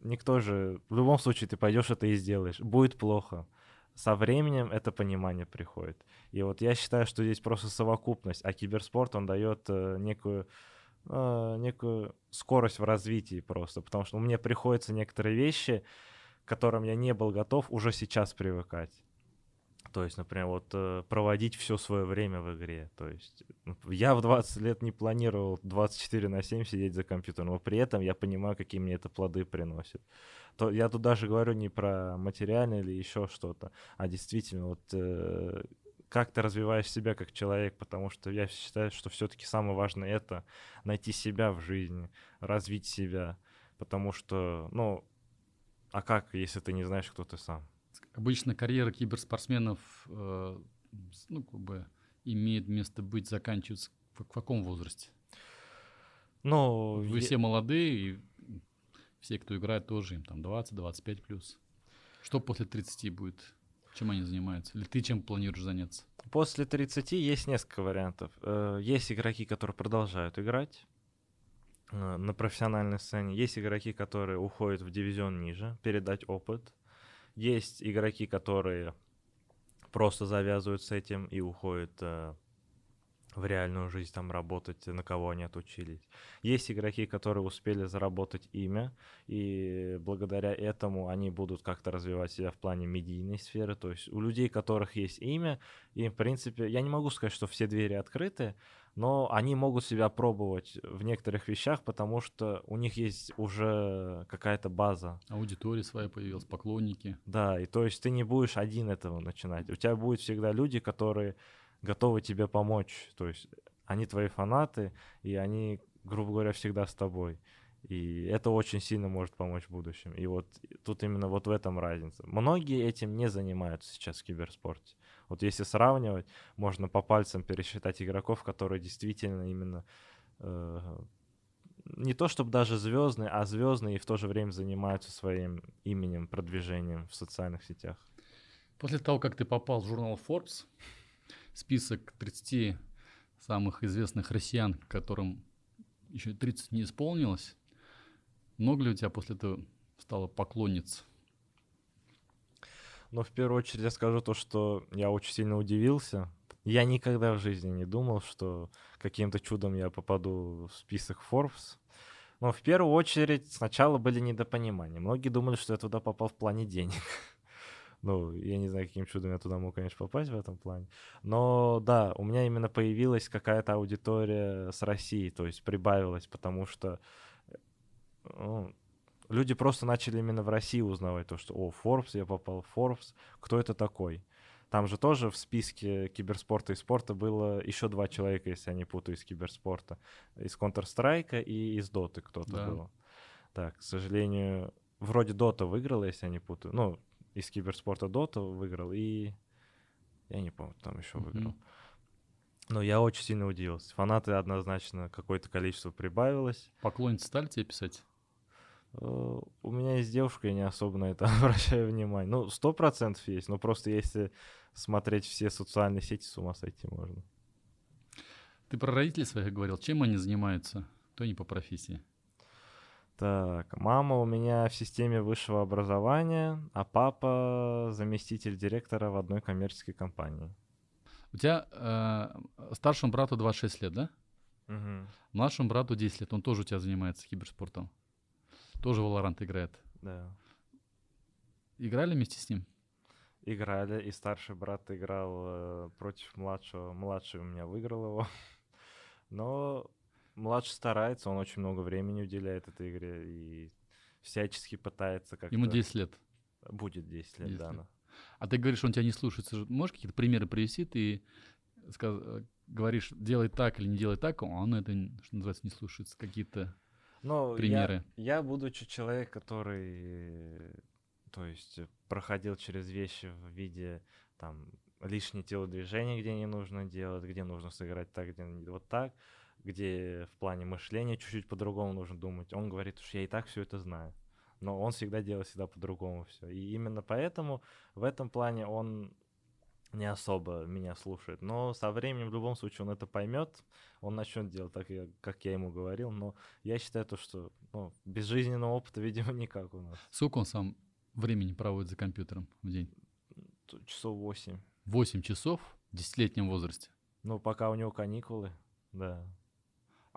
Никто же, в любом случае ты пойдешь это и сделаешь, будет плохо. Со временем это понимание приходит. И вот я считаю, что здесь просто совокупность, а киберспорт, он дает э, некую э, некую скорость в развитии просто, потому что мне приходится некоторые вещи, к которым я не был готов, уже сейчас привыкать. То есть, например, вот э, проводить все свое время в игре. То есть я в 20 лет не планировал 24 на 7 сидеть за компьютером, но при этом я понимаю, какие мне это плоды приносит. То, я тут даже говорю не про материальное или еще что-то, а действительно вот э, как ты развиваешь себя как человек, потому что я считаю, что все-таки самое важное это найти себя в жизни, развить себя, потому что, ну, а как, если ты не знаешь, кто ты сам? Обычно карьера киберспортсменов, э, ну, как бы, имеет место быть, заканчивается в, в каком возрасте? Ну, вы я... все молодые, и все, кто играет, тоже им там 20-25 плюс. Что после 30 будет? Чем они занимаются? Или ты чем планируешь заняться? После 30 есть несколько вариантов. Э, есть игроки, которые продолжают играть э, на профессиональной сцене. Есть игроки, которые уходят в дивизион ниже, передать опыт. Есть игроки, которые просто завязывают с этим и уходят э, в реальную жизнь там работать, на кого они отучились. Есть игроки, которые успели заработать имя, и благодаря этому они будут как-то развивать себя в плане медийной сферы. То есть у людей, у которых есть имя, им, в принципе, я не могу сказать, что все двери открыты, но они могут себя пробовать в некоторых вещах, потому что у них есть уже какая-то база. Аудитория своя появилась, поклонники. Да, и то есть ты не будешь один этого начинать. У тебя будут всегда люди, которые готовы тебе помочь. То есть они твои фанаты, и они, грубо говоря, всегда с тобой. И это очень сильно может помочь в будущем. И вот тут именно вот в этом разница. Многие этим не занимаются сейчас в киберспорте. Вот если сравнивать, можно по пальцам пересчитать игроков, которые действительно именно э, не то чтобы даже звездные, а звездные и в то же время занимаются своим именем, продвижением в социальных сетях. После того, как ты попал в журнал Forbes, список 30 самых известных россиян, которым еще 30 не исполнилось, много ли у тебя после этого стало поклонниц? Но в первую очередь я скажу то, что я очень сильно удивился. Я никогда в жизни не думал, что каким-то чудом я попаду в список Forbes. Но в первую очередь сначала были недопонимания. Многие думали, что я туда попал в плане денег. Ну, я не знаю, каким чудом я туда мог, конечно, попасть в этом плане. Но да, у меня именно появилась какая-то аудитория с России, то есть прибавилась, потому что ну, люди просто начали именно в России узнавать то, что, о, Forbes, я попал в Forbes, кто это такой? Там же тоже в списке киберспорта и спорта было еще два человека, если я не путаю, из киберспорта. Из Counter-Strike и из Доты кто-то да. был. Так, к сожалению, вроде Дота выиграла, если я не путаю. Ну, из киберспорта Дота выиграл, и я не помню, там еще выиграл. Но я очень сильно удивился. Фанаты однозначно какое-то количество прибавилось. Поклонницы стали тебе писать? Э, у меня есть девушка, я не особо на это обращаю внимание. Ну, сто процентов есть, но просто если смотреть все социальные сети, с ума сойти можно. Ты про родителей своих говорил. Чем они занимаются? Кто они по профессии? Так, мама у меня в системе высшего образования, а папа заместитель директора в одной коммерческой компании. У тебя э, старшему брату 26 лет, да? Угу. Младшему брату 10 лет, он тоже у тебя занимается киберспортом. Тоже Valorant играет. Да. Играли вместе с ним? Играли, и старший брат играл э, против младшего. Младший у меня выиграл его. Но младший старается, он очень много времени уделяет этой игре и всячески пытается как-то... Ему 10 лет. Будет 10 лет, 10 да. Лет. А ты говоришь, он тебя не слушается. Можешь какие-то примеры привести? Ты сказ... Э, говоришь, делай так или не делай так, а он это, что называется, не слушается. Какие-то ну, примеры? Я, я, будучи человек, который, то есть, проходил через вещи в виде там лишние телодвижения, где не нужно делать, где нужно сыграть так, где вот так, где в плане мышления чуть-чуть по-другому нужно думать. Он говорит, что я и так все это знаю. Но он всегда делает всегда по-другому все. И именно поэтому в этом плане он не особо меня слушает. Но со временем в любом случае он это поймет, он начнет делать так, как я ему говорил. Но я считаю то, что ну, без жизненного опыта, видимо, никак у нас. Сколько он сам времени проводит за компьютером в день? Часов восемь. Восемь часов в десятилетнем возрасте? Ну, пока у него каникулы, да.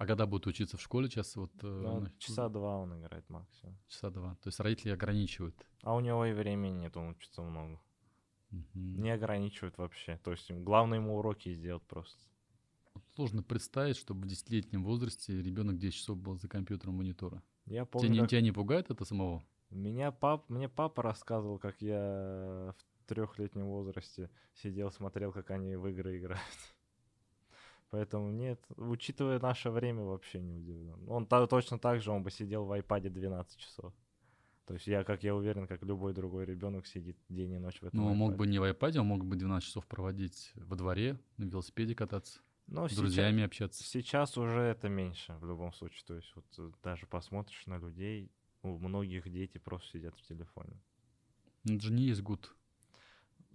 А когда будет учиться в школе сейчас? Вот, э, ну, часа два он играет максимум. Часа два. То есть родители ограничивают. А у него и времени нет, он учится много. Угу. Не ограничивают вообще. То есть главное ему уроки сделать просто. Сложно представить, чтобы в десятилетнем возрасте ребенок 10 часов был за компьютером монитора. Я помню, тебя, как... тебя не пугает это самого? Меня пап, мне папа рассказывал, как я в трехлетнем возрасте сидел, смотрел, как они в игры играют. Поэтому нет, учитывая наше время, вообще не удивлен. Он точно так же, он бы сидел в iPad 12 часов. То есть я, как я уверен, как любой другой ребенок сидит день и ночь в этом. Ну, он мог бы не в iPad, он мог бы 12 часов проводить во дворе, на велосипеде кататься, Но с сейчас, друзьями общаться. Сейчас уже это меньше в любом случае. То есть вот э, даже посмотришь на людей, у многих дети просто сидят в телефоне. Ну, это же не есть гуд.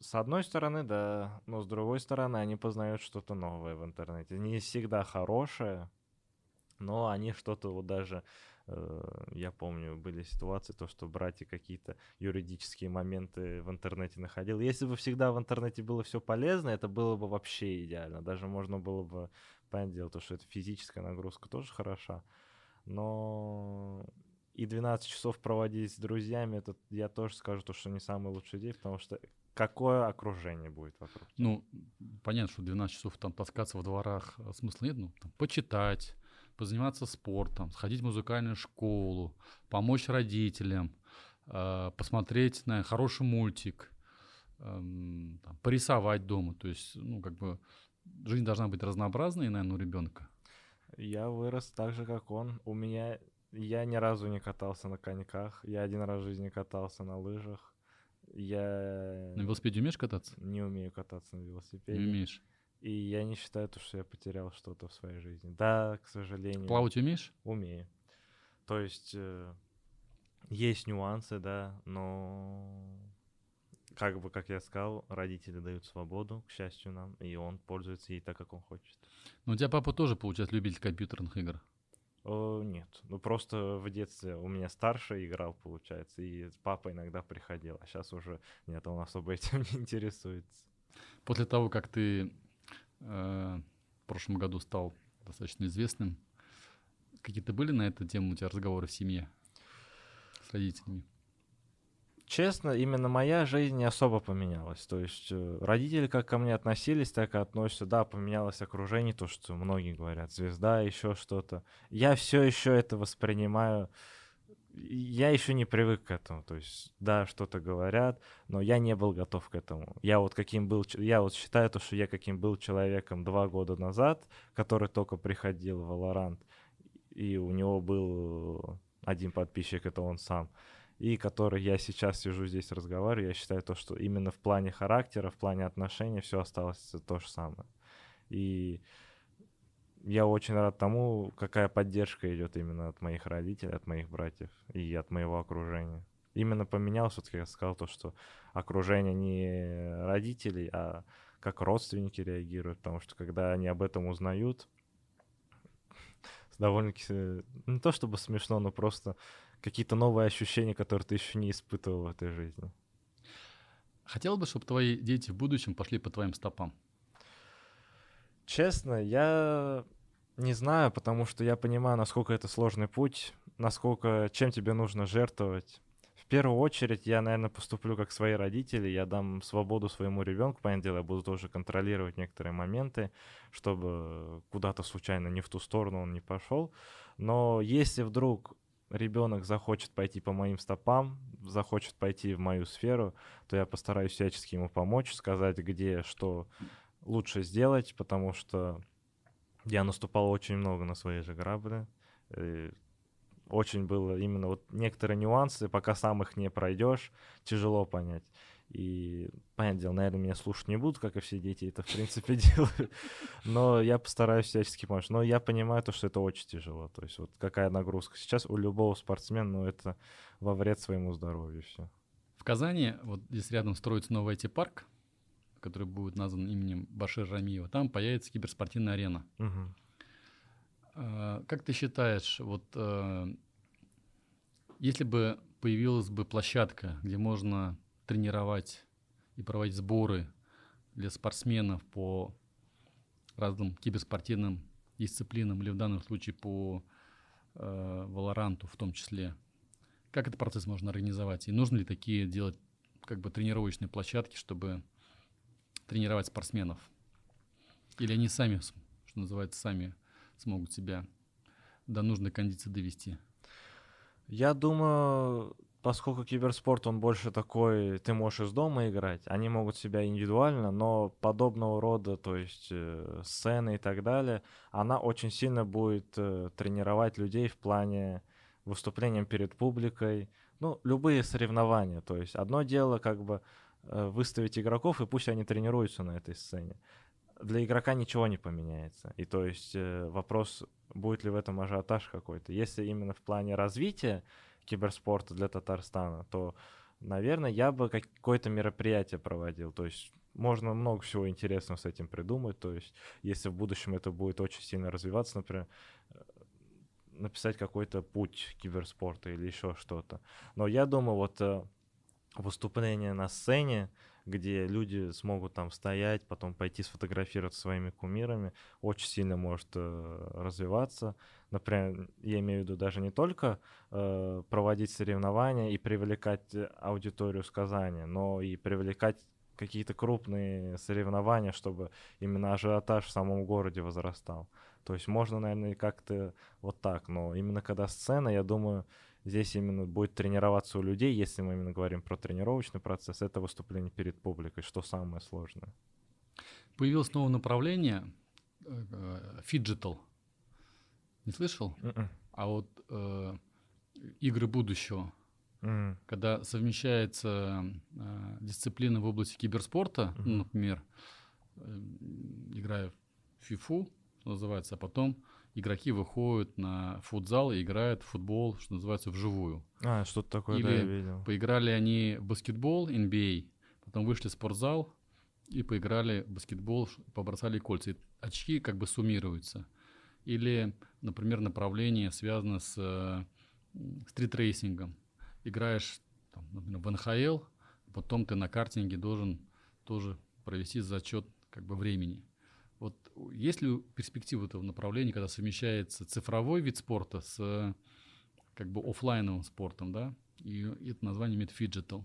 С одной стороны, да, но с другой стороны, они познают что-то новое в интернете. Не всегда хорошее, но они что-то вот даже, э, я помню, были ситуации, то, что братья какие-то юридические моменты в интернете находил. Если бы всегда в интернете было все полезно, это было бы вообще идеально. Даже можно было бы, понятное дело, то, что это физическая нагрузка тоже хороша. Но и 12 часов проводить с друзьями, это я тоже скажу, то, что не самая лучшая идея, потому что какое окружение будет вокруг? Ну, понятно, что 12 часов там таскаться в дворах а смысла нет, ну, там, почитать, позаниматься спортом, сходить в музыкальную школу, помочь родителям, э, посмотреть на хороший мультик, э, там, порисовать дома. То есть, ну, как бы жизнь должна быть разнообразной, наверное, у ребенка. Я вырос так же, как он. У меня... Я ни разу не катался на коньках. Я один раз в жизни катался на лыжах. Я... На велосипеде умеешь кататься? Не умею кататься на велосипеде. Не умеешь. И я не считаю, то, что я потерял что-то в своей жизни. Да, к сожалению. Плавать умеешь? Умею. То есть э, есть нюансы, да, но как бы, как я сказал, родители дают свободу, к счастью нам, и он пользуется ей так, как он хочет. Но у тебя папа тоже, получается, любитель компьютерных игр? О, нет, ну просто в детстве у меня старший играл, получается, и папа иногда приходил, а сейчас уже нет, он особо этим не интересуется. После того, как ты э, в прошлом году стал достаточно известным, какие-то были на эту тему у тебя разговоры в семье с родителями? Честно, именно моя жизнь не особо поменялась. То есть э, родители как ко мне относились, так и относятся. Да, поменялось окружение, то, что многие говорят, звезда, еще что-то. Я все еще это воспринимаю. Я еще не привык к этому. То есть, да, что-то говорят, но я не был готов к этому. Я вот каким был, я вот считаю то, что я каким был человеком два года назад, который только приходил в Valorant, и у него был один подписчик, это он сам и который я сейчас сижу здесь разговариваю, я считаю то, что именно в плане характера, в плане отношений все осталось то же самое. И я очень рад тому, какая поддержка идет именно от моих родителей, от моих братьев и от моего окружения. Именно поменялось, вот как я сказал, то, что окружение не родителей, а как родственники реагируют, потому что когда они об этом узнают, довольно-таки, не то чтобы смешно, но просто какие-то новые ощущения, которые ты еще не испытывал в этой жизни. Хотел бы, чтобы твои дети в будущем пошли по твоим стопам? Честно, я не знаю, потому что я понимаю, насколько это сложный путь, насколько, чем тебе нужно жертвовать. В первую очередь я, наверное, поступлю как свои родители, я дам свободу своему ребенку, понятное дело, я буду тоже контролировать некоторые моменты, чтобы куда-то случайно не в ту сторону он не пошел. Но если вдруг ребенок захочет пойти по моим стопам, захочет пойти в мою сферу, то я постараюсь всячески ему помочь, сказать, где что лучше сделать, потому что я наступал очень много на свои же грабли. Очень было именно вот некоторые нюансы, пока сам их не пройдешь, тяжело понять. И, понятное дело, наверное, меня слушать не будут, как и все дети это, в принципе, делают. Но я постараюсь всячески помочь. Но я понимаю то, что это очень тяжело. То есть вот какая нагрузка сейчас у любого спортсмена, ну, это во вред своему здоровью все. В Казани, вот здесь рядом строится новый IT-парк, который будет назван именем Башир Рамиева. Там появится киберспортивная арена. Угу. Как ты считаешь, вот э, если бы появилась бы площадка, где можно тренировать и проводить сборы для спортсменов по разным киберспортивным дисциплинам или в данном случае по э, Валоранту в том числе. Как этот процесс можно организовать? И нужно ли такие делать как бы тренировочные площадки, чтобы тренировать спортсменов? Или они сами, что называется, сами смогут себя до нужной кондиции довести? Я думаю, поскольку киберспорт, он больше такой, ты можешь из дома играть, они могут себя индивидуально, но подобного рода, то есть э, сцены и так далее, она очень сильно будет э, тренировать людей в плане выступления перед публикой, ну, любые соревнования, то есть одно дело как бы э, выставить игроков, и пусть они тренируются на этой сцене. Для игрока ничего не поменяется. И то есть э, вопрос, будет ли в этом ажиотаж какой-то. Если именно в плане развития киберспорта для Татарстана, то, наверное, я бы какое-то мероприятие проводил. То есть можно много всего интересного с этим придумать. То есть если в будущем это будет очень сильно развиваться, например, э, написать какой-то путь киберспорта или еще что-то. Но я думаю, вот э, выступление на сцене, где люди смогут там стоять, потом пойти сфотографироваться своими кумирами, очень сильно может э, развиваться. Например, я имею в виду даже не только э, проводить соревнования и привлекать аудиторию с Казани, но и привлекать какие-то крупные соревнования, чтобы именно ажиотаж в самом городе возрастал. То есть можно, наверное, как-то вот так, но именно когда сцена, я думаю, здесь именно будет тренироваться у людей, если мы именно говорим про тренировочный процесс, это выступление перед публикой, что самое сложное. Появилось новое направление фиджитал. Не слышал? Мгм. А вот э, игры будущего, М. когда совмещается э, дисциплина в области киберспорта, ну, Мгм. например, э, играя в что называется, а потом игроки выходят на футзал и играют в футбол, что называется, вживую. А, что-то такое, да, Или я видел. Поиграли они в баскетбол, NBA, потом вышли в спортзал и поиграли в баскетбол, побросали кольца. И очки как бы суммируются. Или, например, направление связано с э, стритрейсингом. Играешь, там, например, в НХЛ, потом ты на картинге должен тоже провести зачет как бы времени. Вот есть ли перспектива этого направления, когда совмещается цифровой вид спорта с как бы оффлайновым спортом, да? И это название имеет фиджитал.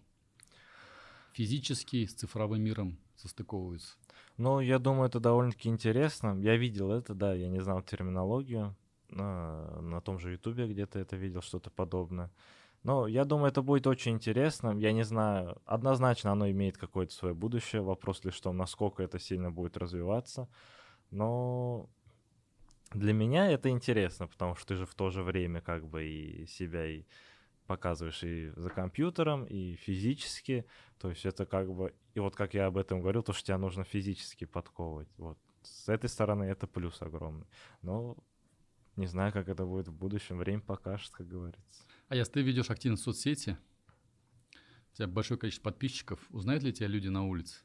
Физический с цифровым миром состыковываются. Ну, я думаю, это довольно-таки интересно. Я видел это, да, я не знал терминологию. На, на том же Ютубе где-то это видел, что-то подобное. Но я думаю, это будет очень интересно. Я не знаю, однозначно оно имеет какое-то свое будущее. Вопрос лишь в том, насколько это сильно будет развиваться. Но для меня это интересно, потому что ты же в то же время как бы и себя и показываешь и за компьютером, и физически. То есть это как бы... И вот как я об этом говорил, то, что тебя нужно физически подковывать. Вот. С этой стороны это плюс огромный. Но не знаю, как это будет в будущем. Время покажет, как говорится. А если ты ведешь активно соцсети, у тебя большое количество подписчиков, узнают ли тебя люди на улице?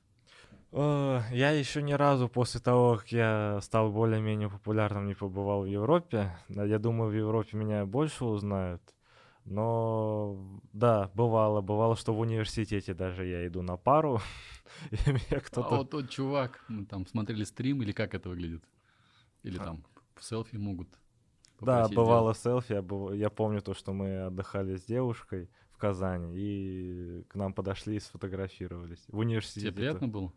Э, Я еще ни разу после того, как я стал более-менее популярным, не побывал в Европе. Я думаю, в Европе меня больше узнают. Но да, бывало, бывало, что в университете даже я иду на пару, и меня А кто-то... вот тот чувак, мы там смотрели стрим, или как это выглядит? Или там в селфи могут Да, бывало селфи. Я, быв- я помню то, что мы отдыхали с девушкой в Казани, и к нам подошли и сфотографировались. В университете. Тебе приятно было?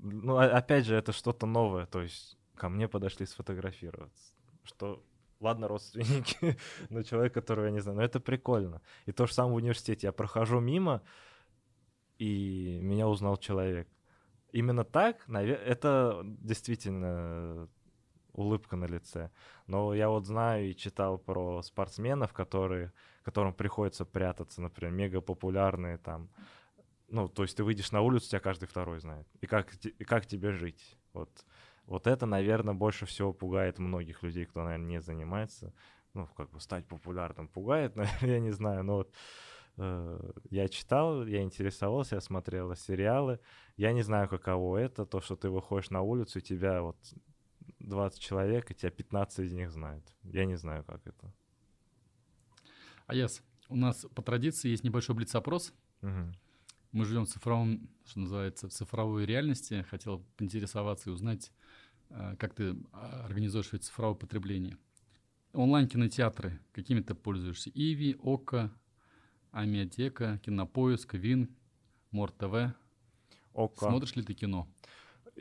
Ну, опять же, это что-то новое. То есть ко мне подошли сфотографироваться. Что, ладно, родственники, но человек, которого я не знаю. Но это прикольно. И то же самое в университете. Я прохожу мимо, и меня узнал человек. Именно так, наве- это действительно улыбка на лице. Но я вот знаю и читал про спортсменов, которые, которым приходится прятаться, например, мега популярные там. Ну, то есть ты выйдешь на улицу, тебя каждый второй знает. И как, и как тебе жить? Вот, вот это, наверное, больше всего пугает многих людей, кто, наверное, не занимается. Ну, как бы стать популярным пугает, наверное, я не знаю. Но вот э, я читал, я интересовался, я смотрел сериалы. Я не знаю, каково это, то, что ты выходишь на улицу, и тебя вот 20 человек, и тебя 15 из них знают. Я не знаю, как это. Аяс, у нас по традиции есть небольшой блиц-опрос. Мгм. Мы живем в цифровом, что называется, в цифровой реальности. Хотел поинтересоваться и узнать, э, как ты а, организуешь свои цифровое потребление. Онлайн-кинотеатры, какими ты пользуешься? Иви, Ока, Амиатека, Кинопоиск, Вин, Мор ТВ. Око. Смотришь ли ты кино?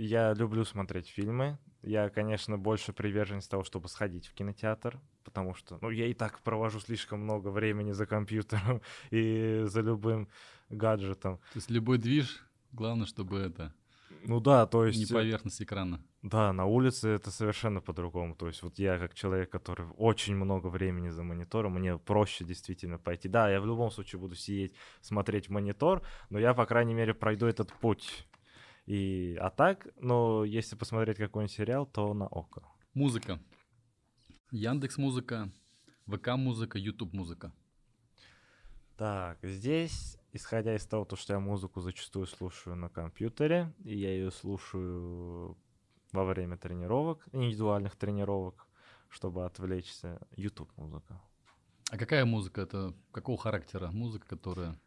Я люблю смотреть фильмы. Я, конечно, больше приверженец того, чтобы сходить в кинотеатр, потому что, ну, я и так провожу слишком много времени за компьютером и за любым гаджетом. То есть любой движ, главное, чтобы это Ну да, то есть... не поверхность экрана. Да, на улице это совершенно по-другому. То есть вот я как человек, который очень много времени за монитором, мне проще действительно пойти. Да, я в любом случае буду сидеть, смотреть монитор, но я, по крайней мере, пройду этот путь. И, а так, но если посмотреть какой-нибудь сериал, то на око. Музыка. Яндекс Музыка, ВК Музыка, Ютуб Музыка. Так, здесь, исходя из того, то, что я музыку зачастую слушаю на компьютере, и я ее слушаю во время тренировок, индивидуальных тренировок, чтобы отвлечься, YouTube музыка. А какая музыка? Это какого характера музыка, которая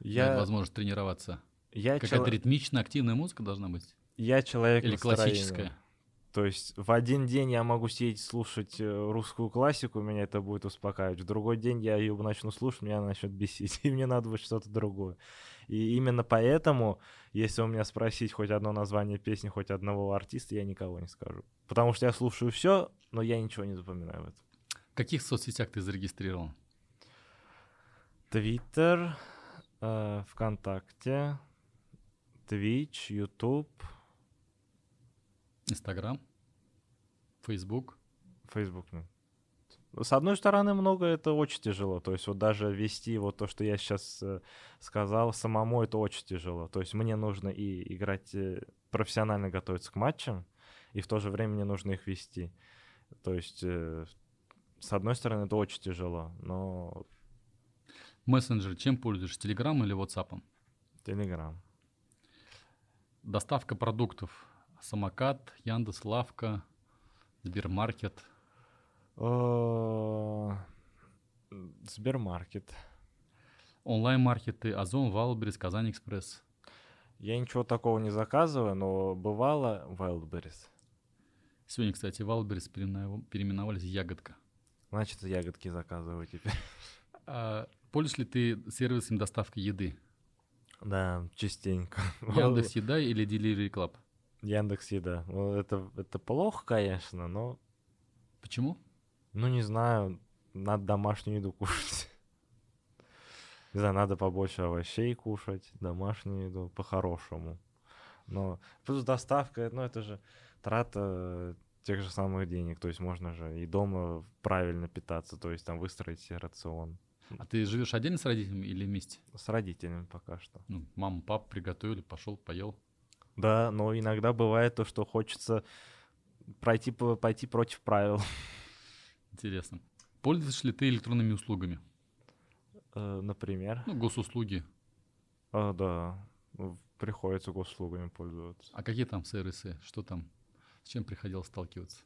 Я, дает возможность тренироваться? Я, Какая-то чело- ритмичная, активная музыка должна быть? я человек Или настроения. классическая? То есть в один день я могу сидеть слушать э, русскую классику, меня это будет успокаивать. В другой день я ее начну слушать, меня начнет бесить, и мне надо будет что-то другое. И именно поэтому, если у меня спросить хоть одно название песни, хоть одного артиста, я никого не скажу. Потому что я слушаю все, но я ничего не запоминаю в этом. В каких соцсетях ты зарегистрирован? Твиттер, э, ВКонтакте, Twitch, YouTube, Инстаграм, Фейсбук. Facebook, ну. С одной стороны, много это очень тяжело. То есть вот даже вести вот то, что я сейчас э, сказал, самому это очень тяжело. То есть мне нужно и играть, э, профессионально готовиться к матчам, и в то же время мне нужно их вести. То есть э, с одной стороны, это очень тяжело, но Мессенджер чем пользуешься, Телеграм или WhatsApp? Телеграм. Доставка продуктов. Самокат, Яндекс, Лавка, Сбермаркет. Э, Сбермаркет. Онлайн-маркеты, Озон, Валберис, Казань Экспресс. Я ничего такого не заказываю, но бывало Wildberries. Сегодня, кстати, Валберис переименов- переименовались в Ягодка. Значит, ягодки заказываю теперь. А пользуешься ли ты сервисом доставки еды? Да, частенько. Яндекс Еда или Delivery Club? Яндекс Еда. Ну, это, это плохо, конечно, но, Почему? ну, не знаю, надо домашнюю еду кушать. Не знаю, надо побольше овощей кушать, домашнюю еду, по-хорошему. Но плюс доставка, ну, это же трата тех же самых денег. То есть можно же и дома правильно питаться, то есть там выстроить себе рацион. А ты живешь отдельно с родителями или вместе? С родителями пока что. Ну, мама, папа приготовили, пошел, поел. Да, но иногда бывает то, что хочется пройти, по- пойти против правил. Интересно. Пользуешься ли ты электронными услугами? Э, Например. Ну, госуслуги. А, да, в- приходится госуслугами пользоваться. А какие там сервисы? Что там? С чем приходилось сталкиваться?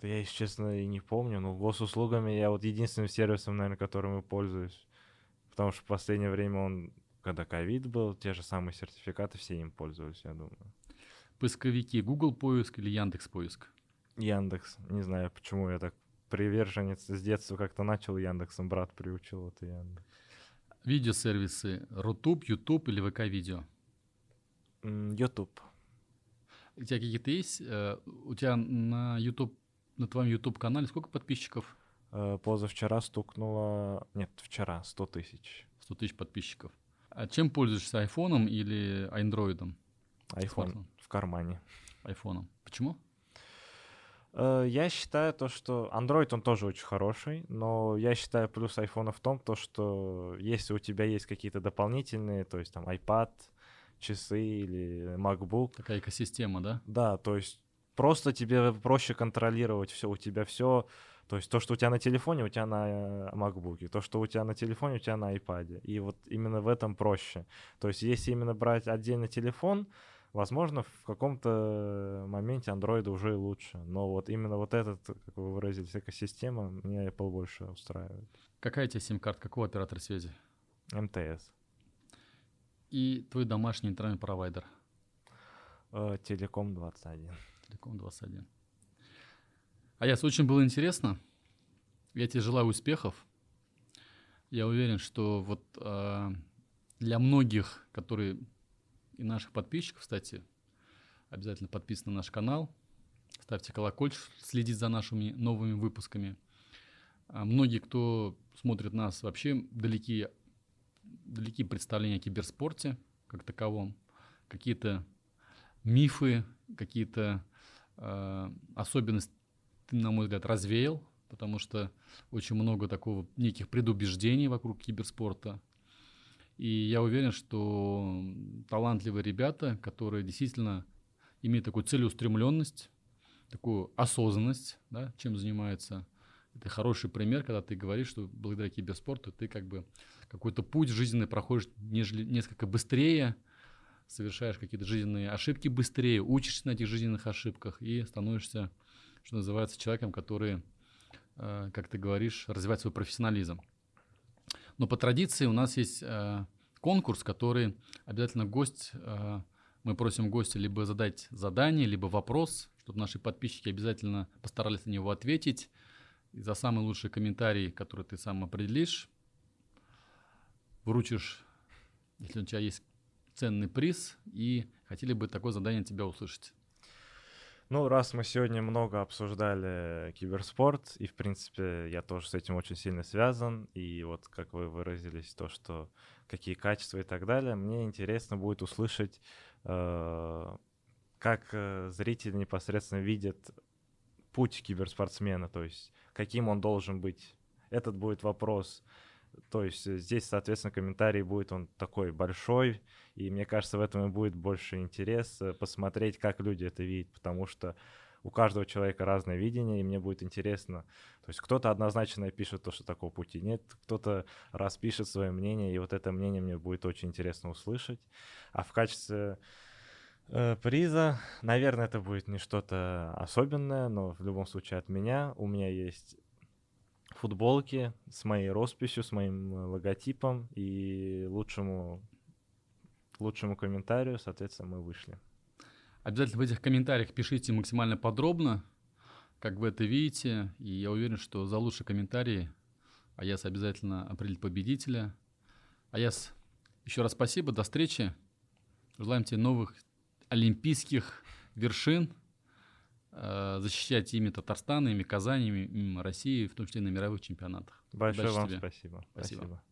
Да я, если честно, и не помню, но госуслугами я вот единственным сервисом, наверное, которым и пользуюсь. Потому что в последнее время он, когда ковид был, те же самые сертификаты, все им пользовались, я думаю. Поисковики Google поиск или Яндекс поиск? Яндекс, не знаю, почему я так приверженец с детства как-то начал Яндексом, брат приучил, вот и Яндекс. Видеосервисы Рутуб, YouTube или ВК видео? М, YouTube. У тебя какие-то есть? э, У тебя на YouTube, на твоем YouTube канале сколько подписчиков? Э, Позавчера стукнуло... Нет, вчера 100 тысяч. 100 тысяч подписчиков. А чем пользуешься, айфоном или андроидом? Смартфон. в кармане. Айфоном. Почему? Э, Я считаю то, что Android, он тоже очень хороший, но я считаю плюс iPhone в том, то, что если у тебя есть какие-то дополнительные, то есть там iPad, часы или MacBook, Такая экосистема, да? да, то есть просто тебе проще контролировать все, у тебя все, то есть то, что у тебя на телефоне, у тебя на э, MacBook, то, что у тебя на телефоне, у тебя на iPad. И вот именно в этом проще. То есть если именно брать отдельно телефон, возможно, в каком-то моменте Android уже и лучше. Но вот именно вот этот, как вы выразились, экосистема, меня Apple больше устраивает. Какая у тебя сим-карта, какого оператора связи? МТС. И твой домашний интернет-провайдер. Э, Телеком 21. Телеком 21. А яс, очень было интересно. Я тебе желаю успехов. Я уверен, что вот а, для многих, которые и наших подписчиков, кстати, обязательно подписывайтесь на наш канал, ставьте колокольчик, следите за нашими новыми выпусками. А многие, кто смотрит нас, вообще далеки, далеки представления о киберспорте как таковом. Какие-то мифы, какие-то э, особенности ты, на мой взгляд, развеял, потому что очень много такого неких предубеждений вокруг киберспорта. И я уверен, что талантливые ребята, которые действительно имеют такую целеустремленность, такую осознанность, да, чем занимаются, это хороший пример, когда ты говоришь, что благодаря киберспорту ты как бы какой-то путь жизненный проходишь нежели, несколько быстрее, совершаешь какие-то жизненные ошибки быстрее, учишься на этих жизненных ошибках и становишься, что называется, человеком, который, э, как ты говоришь, развивает свой профессионализм. Но по традиции у нас есть э, конкурс, который обязательно гость, э, мы просим гостя либо задать задание, либо вопрос, чтобы наши подписчики обязательно постарались на него ответить. И за самый лучший комментарий, который ты сам определишь, вручишь, если у тебя есть ценный приз, и хотели бы такое задание тебя услышать. Ну, раз мы сегодня много обсуждали киберспорт, и, в принципе, я тоже с этим очень сильно связан, и вот как вы выразились, то, что какие качества и так далее, мне интересно будет услышать, э, как э, зрители непосредственно видят путь киберспортсмена, то есть каким он должен быть. Этот будет вопрос. То есть э, здесь, соответственно, комментарий будет он такой большой, и мне кажется, в этом и будет больше интерес посмотреть, как люди это видят, потому что у каждого человека разное видение, и мне будет интересно. То есть кто-то однозначно пишет то, что такого пути нет, кто-то распишет свое мнение, и вот это мнение мне будет очень интересно услышать. А в качестве э, приза, наверное, это будет не что-то особенное, но в любом случае от меня. У меня есть футболки с моей росписью, с моим э, логотипом и лучшему, лучшему комментарию, соответственно, мы вышли. Обязательно в этих комментариях пишите максимально подробно, как вы это видите. И я уверен, что за лучшие комментарии Аяс обязательно определит победителя. Аяс, еще раз спасибо, до встречи. Желаем тебе новых олимпийских вершин, защищать имя Татарстана, имя Казани, имя России, в том числе на мировых чемпионатах. Большое Удачи вам тебе. спасибо. Спасибо. спасибо.